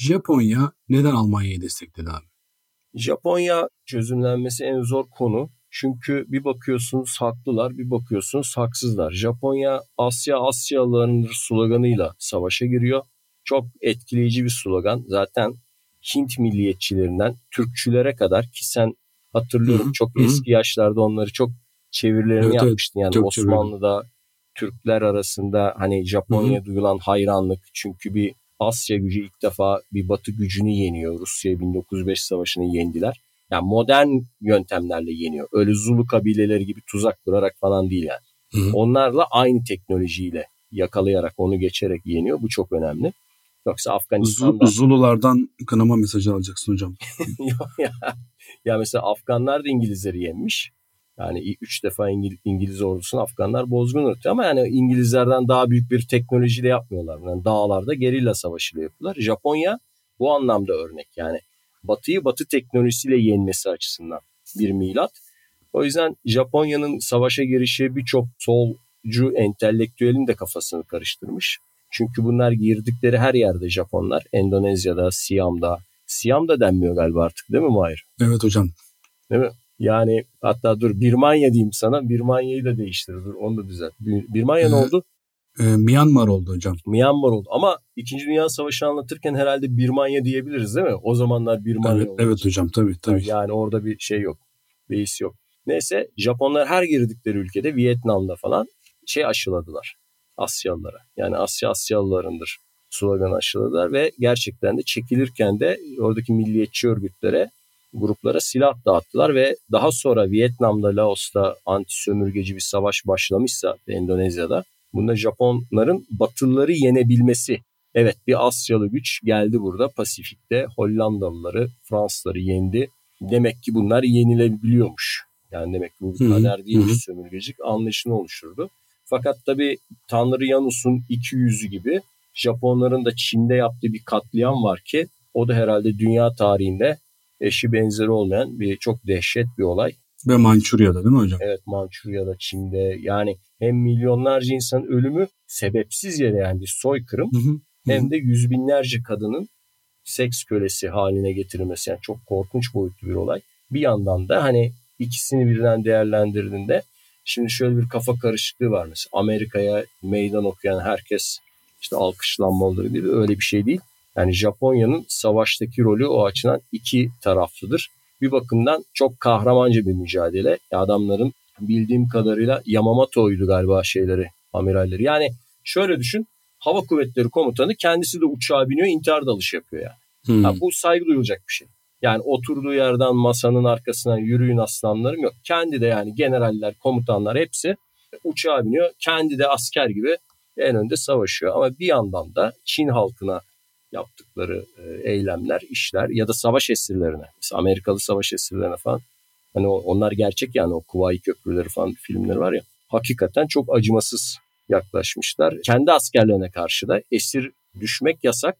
Japonya neden Almanya'yı destekledi abi? Japonya çözümlenmesi en zor konu. Çünkü bir bakıyorsunuz haklılar, bir bakıyorsunuz haksızlar. Japonya Asya Asyalılarındır sloganıyla savaşa giriyor. Çok etkileyici bir slogan. Zaten Hint milliyetçilerinden Türkçülere kadar ki sen hatırlıyorum hı-hı, çok hı-hı. eski yaşlarda onları çok çevirilerini evet, yapmıştın. Yani Osmanlı'da çevirdim. Türkler arasında hani Japonya duyulan hayranlık çünkü bir Asya gücü ilk defa bir batı gücünü yeniyor. Rusya 1905 savaşını yendiler. Yani modern yöntemlerle yeniyor. Öyle Zulu kabileleri gibi tuzak kurarak falan değil yani. Hı hı. Onlarla aynı teknolojiyle yakalayarak onu geçerek yeniyor. Bu çok önemli. Yoksa Afganistan'da... Zululardan kınama mesajı alacaksın hocam. ya, ya mesela Afganlar da İngilizleri yenmiş. Yani üç defa İngiliz, İngiliz ordusunu Afganlar bozgun ırktı ama yani İngilizlerden daha büyük bir teknolojiyle yapmıyorlar. Yani dağlarda gerilla savaşıyla yapıyorlar. Japonya bu anlamda örnek yani Batı'yı Batı teknolojisiyle yenmesi açısından bir milat. O yüzden Japonya'nın savaşa girişi birçok solcu entelektüelin de kafasını karıştırmış. Çünkü bunlar girdikleri her yerde Japonlar. Endonezya'da, Siam'da. Siam da denmiyor galiba artık değil mi Mahir? Evet hocam. Değil mi? Yani hatta dur Birmanya diyeyim sana. Birmanya'yı da değiştir. Dur onu da düzelt. Birmanya ee, ne oldu? E, Myanmar oldu hocam. Myanmar oldu. Ama 2. Dünya Savaşı anlatırken herhalde Birmanya diyebiliriz değil mi? O zamanlar Birmanya evet, oldu. Evet hocam tabii tabii. Yani orada bir şey yok. Beis yok. Neyse Japonlar her girdikleri ülkede Vietnam'da falan şey aşıladılar Asyalılara. Yani Asya Asyalılarındır slogan aşıladılar ve gerçekten de çekilirken de oradaki milliyetçi örgütlere gruplara silah dağıttılar ve daha sonra Vietnam'da, Laos'ta anti sömürgeci bir savaş başlamışsa Endonezya'da bunda Japonların Batılıları yenebilmesi. Evet bir Asyalı güç geldi burada Pasifik'te Hollandalıları, Fransızları yendi. Demek ki bunlar yenilebiliyormuş. Yani demek ki bu kader değil bir sömürgecilik anlayışını oluşturdu. Fakat tabi Tanrı Yanus'un iki yüzü gibi Japonların da Çin'de yaptığı bir katliam var ki o da herhalde dünya tarihinde eşi benzeri olmayan bir çok dehşet bir olay. Ve Mançurya'da değil mi hocam? Evet Mançurya'da, Çin'de yani hem milyonlarca insan ölümü sebepsiz yere yani bir soykırım hı hı. hem de yüz binlerce kadının seks kölesi haline getirilmesi yani çok korkunç boyutlu bir olay. Bir yandan da hani ikisini birden değerlendirdiğinde şimdi şöyle bir kafa karışıklığı var mesela Amerika'ya meydan okuyan herkes işte alkışlanmalıdır gibi öyle bir şey değil. Yani Japonya'nın savaştaki rolü o açıdan iki taraflıdır. Bir bakımdan çok kahramanca bir mücadele. Adamların bildiğim kadarıyla Yamamoto'ydu galiba şeyleri, amiralleri. Yani şöyle düşün. Hava Kuvvetleri Komutanı kendisi de uçağa biniyor, intihar dalışı yapıyor yani. Hmm. yani bu saygı duyulacak bir şey. Yani oturduğu yerden masanın arkasına yürüyün aslanlarım yok. Kendi de yani generaller, komutanlar hepsi uçağa biniyor. Kendi de asker gibi en önde savaşıyor. Ama bir yandan da Çin halkına yaptıkları e, eylemler, işler ya da savaş esirlerine, mesela Amerikalı savaş esirlerine falan hani onlar gerçek yani o Kuvayi Köprüleri falan filmleri var ya hakikaten çok acımasız yaklaşmışlar. Kendi askerlerine karşı da esir düşmek yasak.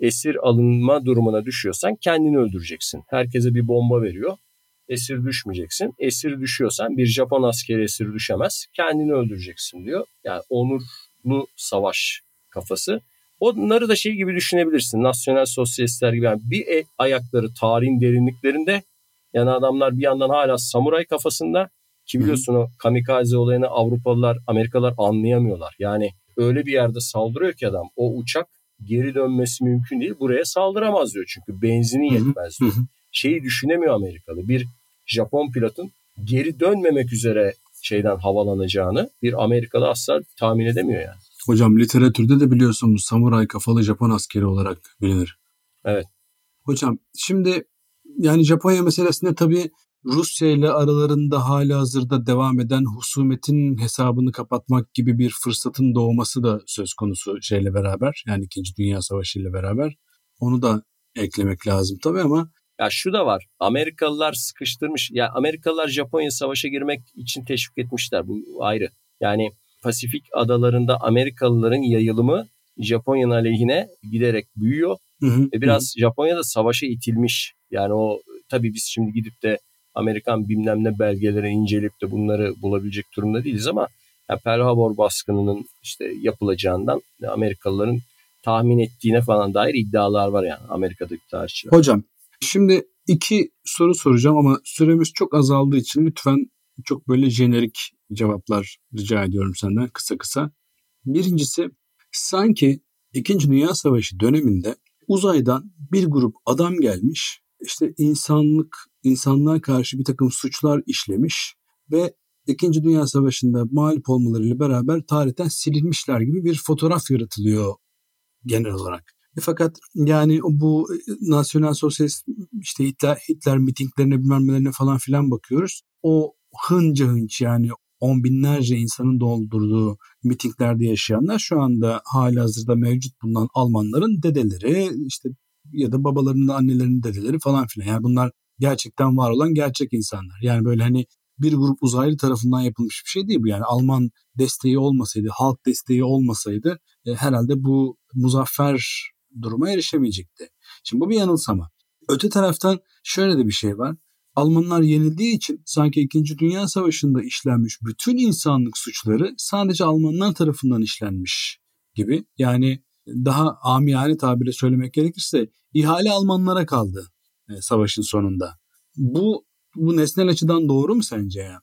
Esir alınma durumuna düşüyorsan kendini öldüreceksin. Herkese bir bomba veriyor. Esir düşmeyeceksin. Esir düşüyorsan bir Japon askeri esir düşemez. Kendini öldüreceksin diyor. Yani onurlu savaş kafası. Onları da şey gibi düşünebilirsin. Nasyonel sosyalistler gibi. Yani bir ayakları tarihin derinliklerinde yani adamlar bir yandan hala samuray kafasında ki biliyorsun o kamikaze olayını Avrupalılar, Amerikalılar anlayamıyorlar. Yani öyle bir yerde saldırıyor ki adam o uçak geri dönmesi mümkün değil. Buraya saldıramaz diyor çünkü benzini yetmez diyor. Şeyi düşünemiyor Amerikalı. Bir Japon pilotun geri dönmemek üzere şeyden havalanacağını bir Amerikalı asla tahmin edemiyor yani. Hocam literatürde de biliyorsunuz samuray kafalı Japon askeri olarak bilinir. Evet. Hocam şimdi yani Japonya meselesinde tabii Rusya ile aralarında hala hazırda devam eden husumetin hesabını kapatmak gibi bir fırsatın doğması da söz konusu şeyle beraber yani 2. Dünya Savaşı ile beraber onu da eklemek lazım tabii ama ya şu da var. Amerikalılar sıkıştırmış. Ya Amerikalılar Japonya savaşa girmek için teşvik etmişler. Bu ayrı. Yani Pasifik adalarında Amerikalıların yayılımı Japonya'nın aleyhine giderek büyüyor. Hı hı, Ve biraz hı. Japonya da savaşa itilmiş. Yani o tabii biz şimdi gidip de Amerikan bilmem ne belgeleri inceleyip de bunları bulabilecek durumda değiliz ama yani Pearl Harbor baskınının işte yapılacağından Amerikalıların tahmin ettiğine falan dair iddialar var yani Amerika'daki tarihçiler. Hocam şimdi iki soru soracağım ama süremiz çok azaldığı için lütfen çok böyle jenerik cevaplar rica ediyorum senden kısa kısa. Birincisi sanki İkinci Dünya Savaşı döneminde uzaydan bir grup adam gelmiş işte insanlık insanlığa karşı bir takım suçlar işlemiş ve İkinci Dünya Savaşı'nda mağlup olmalarıyla beraber tarihten silinmişler gibi bir fotoğraf yaratılıyor genel olarak. E fakat yani bu e, nasyonel sosyalist işte Hitler, Hitler mitinglerine bilmem falan filan bakıyoruz. O hınca hınç yani on binlerce insanın doldurduğu mitinglerde yaşayanlar şu anda hali hazırda mevcut bulunan Almanların dedeleri işte ya da babalarının annelerinin dedeleri falan filan. Yani bunlar gerçekten var olan gerçek insanlar. Yani böyle hani bir grup uzaylı tarafından yapılmış bir şey değil bu. Yani Alman desteği olmasaydı, halk desteği olmasaydı e, herhalde bu muzaffer duruma erişemeyecekti. Şimdi bu bir yanılsama. Öte taraftan şöyle de bir şey var. Almanlar yenildiği için sanki 2. Dünya Savaşı'nda işlenmiş bütün insanlık suçları sadece Almanlar tarafından işlenmiş gibi. Yani daha amiyane tabirle söylemek gerekirse ihale Almanlara kaldı e, savaşın sonunda. Bu bu nesnel açıdan doğru mu sence ya?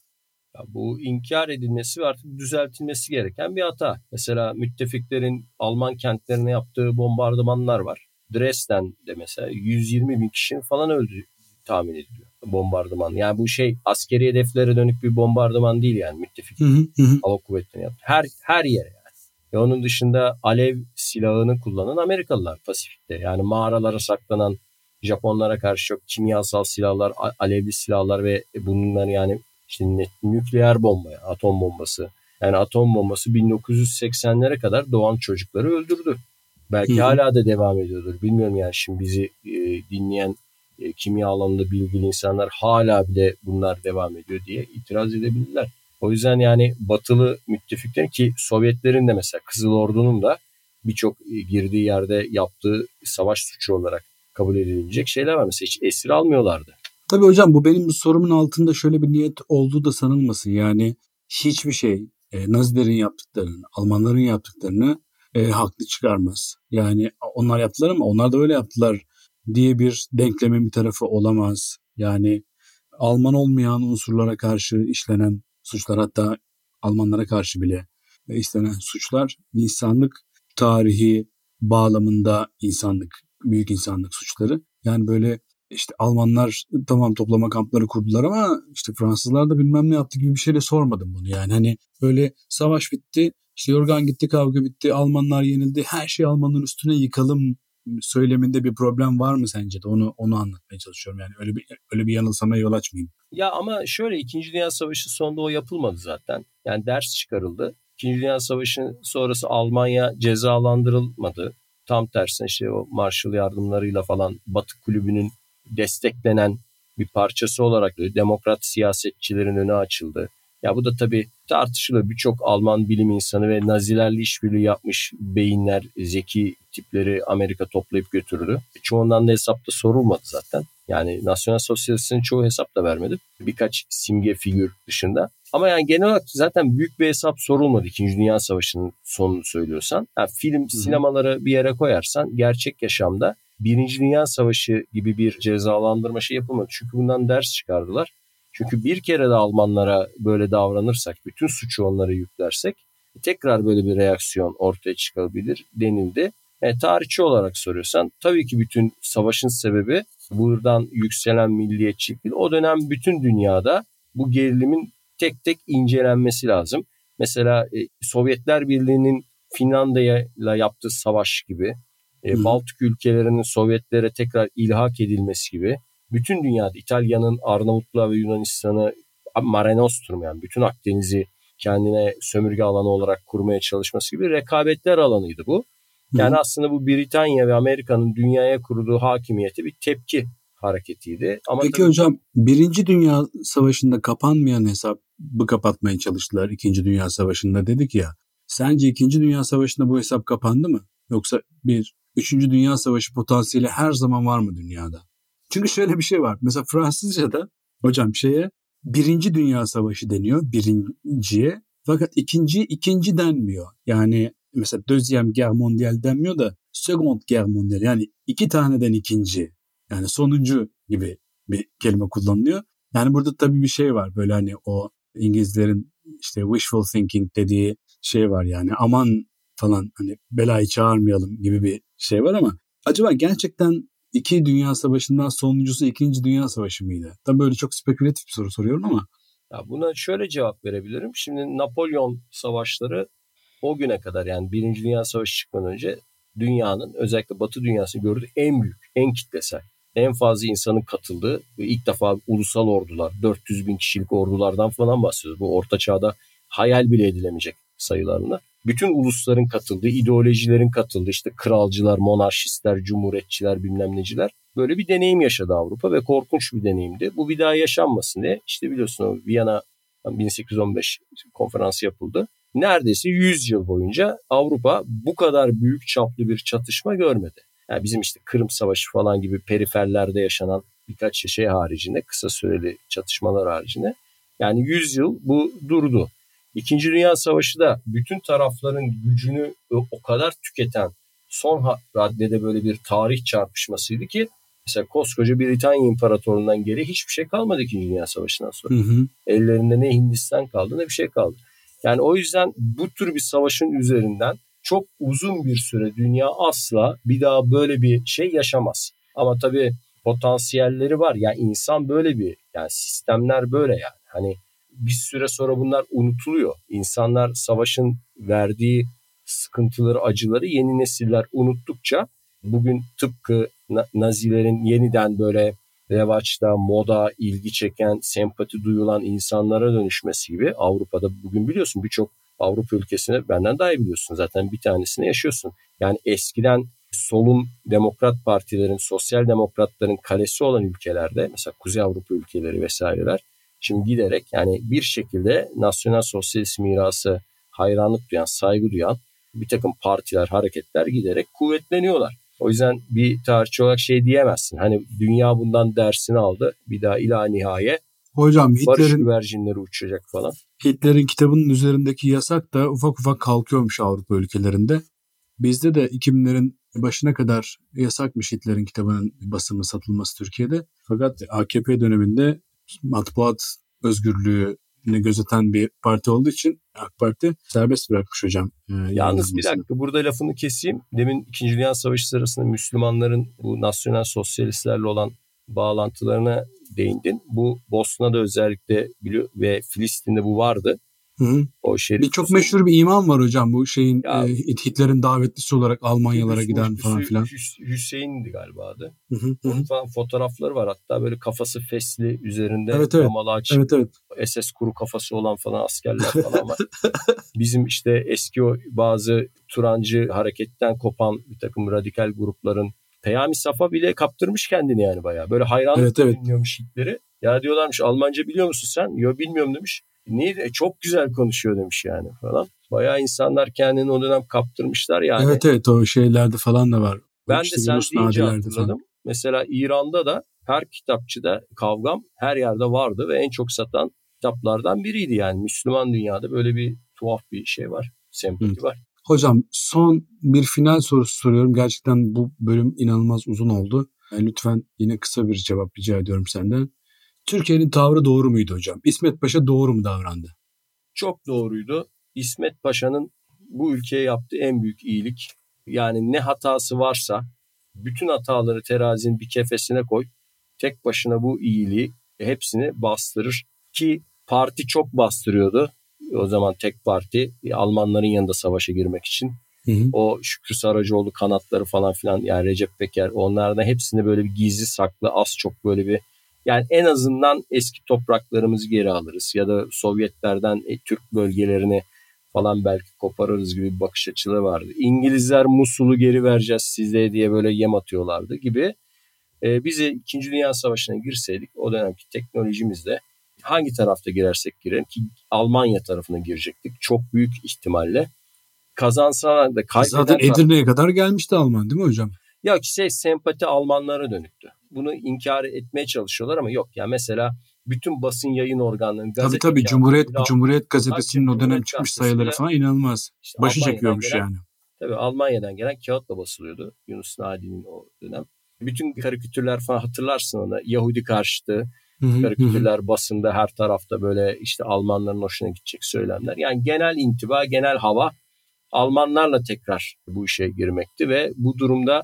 ya bu inkar edilmesi ve artık düzeltilmesi gereken bir hata. Mesela müttefiklerin Alman kentlerine yaptığı bombardımanlar var. Dresden'de mesela 120 bin kişinin falan öldü tahmin ediliyor bombardıman. Yani bu şey askeri hedeflere dönük bir bombardıman değil yani müttefik hava kuvvetleri yaptı. Her, her yere yani. Ve onun dışında alev silahını kullanan Amerikalılar Pasifik'te. Yani mağaralara saklanan Japonlara karşı çok kimyasal silahlar, alevli silahlar ve bunların yani işte nükleer bomba, atom bombası. Yani atom bombası 1980'lere kadar doğan çocukları öldürdü. Belki Hı. hala da devam ediyordur. Bilmiyorum yani şimdi bizi e, dinleyen e, kimya alanında bilgili insanlar hala bile bunlar devam ediyor diye itiraz edebilirler. O yüzden yani batılı müttefiklerin ki Sovyetlerin de mesela Kızıl Ordu'nun da birçok e, girdiği yerde yaptığı savaş suçu olarak kabul edilecek şeyler var. Mesela hiç esir almıyorlardı. Tabii hocam bu benim sorumun altında şöyle bir niyet olduğu da sanılmasın. Yani hiçbir şey e, Nazilerin yaptıklarını, Almanların yaptıklarını e, haklı çıkarmaz. Yani onlar yaptılar ama onlar da öyle yaptılar diye bir denklemin bir tarafı olamaz. Yani Alman olmayan unsurlara karşı işlenen suçlar hatta Almanlara karşı bile işlenen suçlar insanlık tarihi bağlamında insanlık, büyük insanlık suçları. Yani böyle işte Almanlar tamam toplama kampları kurdular ama işte Fransızlar da bilmem ne yaptı gibi bir şeyle sormadım bunu. Yani hani böyle savaş bitti, işte yorgan gitti, kavga bitti, Almanlar yenildi, her şey Almanların üstüne yıkalım söyleminde bir problem var mı sence de onu onu anlatmaya çalışıyorum yani öyle bir öyle bir yanılsamaya yol açmayayım. Ya ama şöyle 2. Dünya Savaşı sonunda o yapılmadı zaten. Yani ders çıkarıldı. 2. Dünya Savaşı sonrası Almanya cezalandırılmadı. Tam tersine işte o Marshall yardımlarıyla falan Batı kulübünün desteklenen bir parçası olarak demokrat siyasetçilerin önü açıldı. Ya bu da tabii tartışılır. Birçok Alman bilim insanı ve Nazilerle işbirliği yapmış beyinler, zeki tipleri Amerika toplayıp götürdü. Çoğundan da hesapta sorulmadı zaten. Yani Nasyonel Sosyalist'in çoğu hesap da vermedi. Birkaç simge figür dışında. Ama yani genel olarak zaten büyük bir hesap sorulmadı İkinci Dünya Savaşı'nın sonunu söylüyorsan. Yani film, Hı-hı. sinemaları bir yere koyarsan gerçek yaşamda Birinci Dünya Savaşı gibi bir cezalandırma şey yapılmadı. Çünkü bundan ders çıkardılar. Çünkü bir kere de Almanlara böyle davranırsak, bütün suçu onlara yüklersek tekrar böyle bir reaksiyon ortaya çıkabilir denildi. E, tarihçi olarak soruyorsan tabii ki bütün savaşın sebebi buradan yükselen milliyetçilik değil. O dönem bütün dünyada bu gerilimin tek tek incelenmesi lazım. Mesela e, Sovyetler Birliği'nin Finlandiya ile yaptığı savaş gibi, e, Baltık ülkelerinin Sovyetlere tekrar ilhak edilmesi gibi bütün dünyada İtalya'nın Arnavutluğa ve Yunanistan'ı Mare Nostrum yani bütün Akdeniz'i kendine sömürge alanı olarak kurmaya çalışması gibi rekabetler alanıydı bu. Yani Hı. aslında bu Britanya ve Amerika'nın dünyaya kurduğu hakimiyeti bir tepki hareketiydi. Ama Peki tabii... hocam Birinci Dünya Savaşı'nda kapanmayan hesabı kapatmaya çalıştılar İkinci Dünya Savaşı'nda dedik ya. Sence İkinci Dünya Savaşı'nda bu hesap kapandı mı? Yoksa bir Üçüncü Dünya Savaşı potansiyeli her zaman var mı dünyada? Çünkü şöyle bir şey var. Mesela Fransızca'da hocam şeye Birinci Dünya Savaşı deniyor birinciye. Fakat ikinci ikinci denmiyor. Yani mesela Deuxième Guerre Mondiale denmiyor da Second Guerre Mondiale yani iki taneden ikinci yani sonuncu gibi bir kelime kullanılıyor. Yani burada tabii bir şey var böyle hani o İngilizlerin işte wishful thinking dediği şey var yani aman falan hani belayı çağırmayalım gibi bir şey var ama acaba gerçekten iki dünya savaşından sonuncusu ikinci dünya savaşı mıydı? Tabii böyle çok spekülatif bir soru soruyorum ama. Ya buna şöyle cevap verebilirim. Şimdi Napolyon savaşları o güne kadar yani Birinci Dünya Savaşı çıkmadan önce dünyanın özellikle Batı dünyası gördüğü en büyük, en kitlesel, en fazla insanın katıldığı ilk defa ulusal ordular, 400 bin kişilik ordulardan falan bahsediyoruz. Bu orta çağda hayal bile edilemeyecek sayılarını. Bütün ulusların katıldığı, ideolojilerin katıldığı işte kralcılar, monarşistler, cumhuriyetçiler, bilmem neciler böyle bir deneyim yaşadı Avrupa ve korkunç bir deneyimdi. Bu bir daha yaşanmasın diye işte biliyorsun Viyana 1815 konferansı yapıldı. Neredeyse 100 yıl boyunca Avrupa bu kadar büyük çaplı bir çatışma görmedi. Yani bizim işte Kırım Savaşı falan gibi periferlerde yaşanan birkaç şey haricinde, kısa süreli çatışmalar haricinde. Yani 100 yıl bu durdu. İkinci Dünya Savaşı da bütün tarafların gücünü o kadar tüketen son raddede böyle bir tarih çarpışmasıydı ki mesela koskoca Britanya İmparatorluğundan geri hiçbir şey kalmadı İkinci Dünya Savaşı'ndan sonra. Hı hı. Ellerinde ne Hindistan kaldı ne bir şey kaldı. Yani o yüzden bu tür bir savaşın üzerinden çok uzun bir süre dünya asla bir daha böyle bir şey yaşamaz. Ama tabii potansiyelleri var. Yani insan böyle bir yani sistemler böyle yani. Hani bir süre sonra bunlar unutuluyor. İnsanlar savaşın verdiği sıkıntıları, acıları yeni nesiller unuttukça bugün tıpkı Nazilerin yeniden böyle revaçta, moda, ilgi çeken, sempati duyulan insanlara dönüşmesi gibi Avrupa'da bugün biliyorsun birçok Avrupa ülkesine benden daha iyi biliyorsun zaten bir tanesini yaşıyorsun. Yani eskiden solun demokrat partilerin, sosyal demokratların kalesi olan ülkelerde mesela Kuzey Avrupa ülkeleri vesaireler şimdi giderek yani bir şekilde nasyonel sosyalist mirası hayranlık duyan, saygı duyan bir takım partiler, hareketler giderek kuvvetleniyorlar. O yüzden bir tarihçi olarak şey diyemezsin. Hani dünya bundan dersini aldı. Bir daha ila nihaye Hocam Hitler'in barış güvercinleri uçacak falan. Hitler'in kitabının üzerindeki yasak da ufak ufak kalkıyormuş Avrupa ülkelerinde. Bizde de 2000'lerin başına kadar yasakmış Hitler'in kitabının basımı satılması Türkiye'de. Fakat AKP döneminde matbuat özgürlüğü gözeten bir parti olduğu için AK Parti serbest bırakmış hocam. E, Yalnız bir dakika burada lafını keseyim. Demin 2. Dünya Savaşı sırasında Müslümanların bu nasyonel sosyalistlerle olan bağlantılarına değindin. Bu Bosna'da özellikle ve Filistin'de bu vardı. Hı. O şerif bir çok meşhur bir imam var hocam bu şeyin ya, e, Hitler'in davetlisi olarak Almanyalara giden falan filan. Hüseyin'di galiba adı. Onun falan fotoğrafları var hatta böyle kafası fesli üzerinde evet, evet. açık. Evet, evet. SS kuru kafası olan falan askerler falan var. Bizim işte eski o bazı Turancı hareketten kopan bir takım radikal grupların Peyami Safa bile kaptırmış kendini yani bayağı. Böyle hayranlıkla evet, evet. dinliyormuş Hitler'i. Ya diyorlarmış Almanca biliyor musun sen? Yok bilmiyorum demiş. Niye? E, çok güzel konuşuyor demiş yani falan. Bayağı insanlar kendini o dönem kaptırmışlar yani. Evet evet o şeylerde falan da var. Ben işte de sen deyince hatırladım. Falan. Mesela İran'da da her kitapçıda kavgam her yerde vardı ve en çok satan kitaplardan biriydi yani. Müslüman dünyada böyle bir tuhaf bir şey var. Sempati Hı. var. Hocam son bir final sorusu soruyorum. Gerçekten bu bölüm inanılmaz uzun oldu. Lütfen yine kısa bir cevap rica ediyorum senden. Türkiye'nin tavrı doğru muydu hocam? İsmet Paşa doğru mu davrandı? Çok doğruydu. İsmet Paşa'nın bu ülkeye yaptığı en büyük iyilik yani ne hatası varsa bütün hataları terazinin bir kefesine koy. Tek başına bu iyiliği hepsini bastırır ki parti çok bastırıyordu. O zaman tek parti Almanların yanında savaşa girmek için. Hı hı. O Şükrü Saracoğlu kanatları falan filan yani Recep Peker onlardan hepsini böyle bir gizli saklı az çok böyle bir yani en azından eski topraklarımızı geri alırız ya da Sovyetlerden e, Türk bölgelerini falan belki koparırız gibi bir bakış açıları vardı. İngilizler Musul'u geri vereceğiz size diye böyle yem atıyorlardı gibi. E, bize 2. Dünya Savaşı'na girseydik o dönemki teknolojimizle hangi tarafta girersek girelim ki Almanya tarafına girecektik çok büyük ihtimalle. Kazansa da kaybeden... Zaten Edirne'ye kadar gelmişti Alman değil mi hocam? Ya şey sempati Almanlara dönüktü bunu inkar etmeye çalışıyorlar ama yok. Yani mesela bütün basın yayın organlarının gazete Tabii tabii Cumhuriyet Cumhuriyet gazetesinin o dönem çıkmış sayıları falan inanılmaz. İşte Başı çekiyormuş gelen, yani. Tabii Almanya'dan gelen kağıtla basılıyordu Yunus Nadi'nin o dönem. Bütün karikatürler falan hatırlarsın onu. Yahudi karşıtı karikatürler basında her tarafta böyle işte Almanların hoşuna gidecek söylemler. Yani genel intiba, genel hava Almanlarla tekrar bu işe girmekti ve bu durumda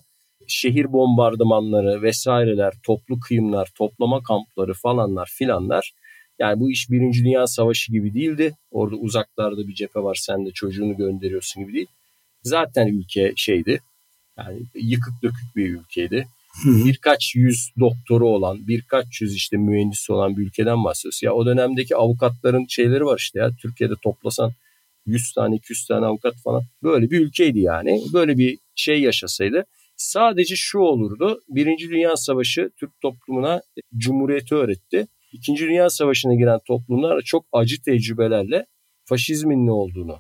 şehir bombardımanları vesaireler, toplu kıyımlar, toplama kampları falanlar filanlar. Yani bu iş Birinci Dünya Savaşı gibi değildi. Orada uzaklarda bir cephe var sen de çocuğunu gönderiyorsun gibi değil. Zaten ülke şeydi yani yıkık dökük bir ülkeydi. birkaç yüz doktoru olan, birkaç yüz işte mühendisi olan bir ülkeden bahsediyoruz. Ya o dönemdeki avukatların şeyleri var işte ya Türkiye'de toplasan 100 tane 200 tane avukat falan böyle bir ülkeydi yani. Böyle bir şey yaşasaydı sadece şu olurdu. Birinci Dünya Savaşı Türk toplumuna cumhuriyeti öğretti. İkinci Dünya Savaşı'na giren toplumlar çok acı tecrübelerle faşizmin ne olduğunu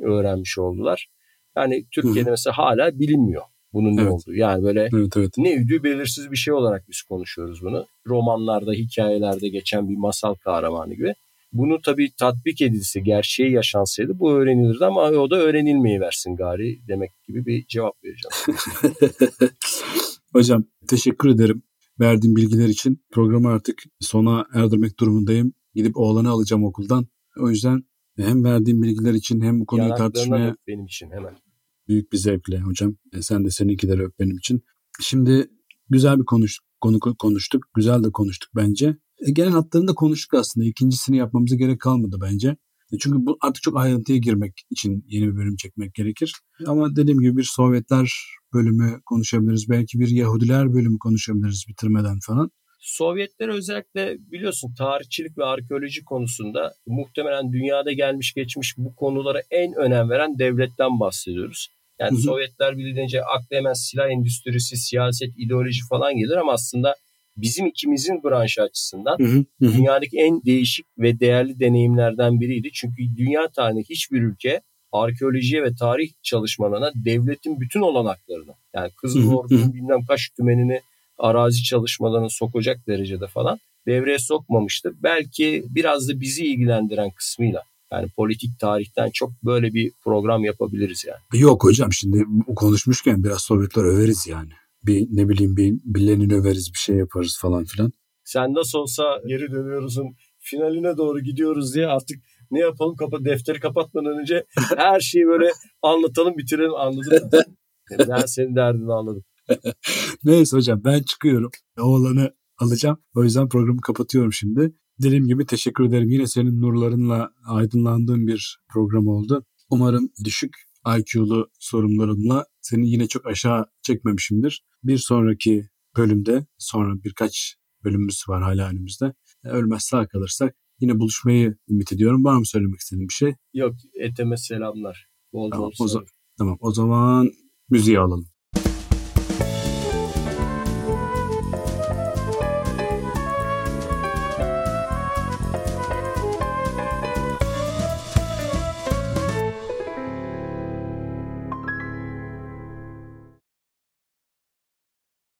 öğrenmiş oldular. Yani Türkiye'de mesela hala bilinmiyor bunun ne Evet. olduğu. Yani böyle Evet evet. ne üdüğü belirsiz bir şey olarak biz konuşuyoruz bunu. Romanlarda, hikayelerde geçen bir masal kahramanı gibi. Bunu tabii tatbik edilse, gerçeği yaşansaydı bu öğrenilirdi ama o da öğrenilmeyi versin gari demek gibi bir cevap vereceğim. Hocam teşekkür ederim verdiğin bilgiler için. Programı artık sona erdirmek durumundayım. Gidip oğlanı alacağım okuldan. O yüzden hem verdiğin bilgiler için hem bu konuyu tartışmaya benim için hemen. büyük bir zevkle hocam. E, sen de seninkileri öp benim için. Şimdi güzel bir konuş, konu konuştuk. Güzel de konuştuk bence. E, genel hatlarını da konuştuk aslında. İkincisini yapmamıza gerek kalmadı bence. E, çünkü bu artık çok ayrıntıya girmek için yeni bir bölüm çekmek gerekir. Ama dediğim gibi bir Sovyetler bölümü konuşabiliriz. Belki bir Yahudiler bölümü konuşabiliriz bitirmeden falan. Sovyetler özellikle biliyorsun tarihçilik ve arkeoloji konusunda muhtemelen dünyada gelmiş geçmiş bu konulara en önem veren devletten bahsediyoruz. Yani Hı hı. Sovyetler bilince akla hemen silah endüstrisi, siyaset, ideoloji falan gelir ama aslında bizim ikimizin branşı açısından Hı hı, hı hı. dünyadaki en değişik ve değerli deneyimlerden biriydi. Çünkü dünya tarihinde hiçbir ülke arkeolojiye ve tarih çalışmalarına devletin bütün olanaklarını yani Kızıl Ordu'nun bilmem kaç tümenini arazi çalışmalarına sokacak derecede falan devreye sokmamıştır. Belki biraz da bizi ilgilendiren kısmıyla yani politik tarihten çok böyle bir program yapabiliriz yani. Yok hocam şimdi konuşmuşken biraz Sovyetler överiz yani. Bir ne bileyim bir birilerini överiz bir şey yaparız falan filan. Sen nasıl olsa geri dönüyoruzun finaline doğru gidiyoruz diye artık ne yapalım kapa defteri kapatmadan önce her şeyi böyle anlatalım bitirelim anladın mı? Ben senin derdini anladım. Neyse hocam ben çıkıyorum. Oğlanı alacağım. O yüzden programı kapatıyorum şimdi. Dediğim gibi teşekkür ederim. Yine senin nurlarınla aydınlandığım bir program oldu. Umarım düşük IQ'lu sorunlarımla seni yine çok aşağı çekmemişimdir. Bir sonraki bölümde sonra birkaç bölümümüz var hala önümüzde. E, Ölmez sağ kalırsak yine buluşmayı ümit ediyorum. Var mı söylemek istediğin bir şey? Yok eteme selamlar. Bol Tamam, bol o tamam o zaman müziği alalım.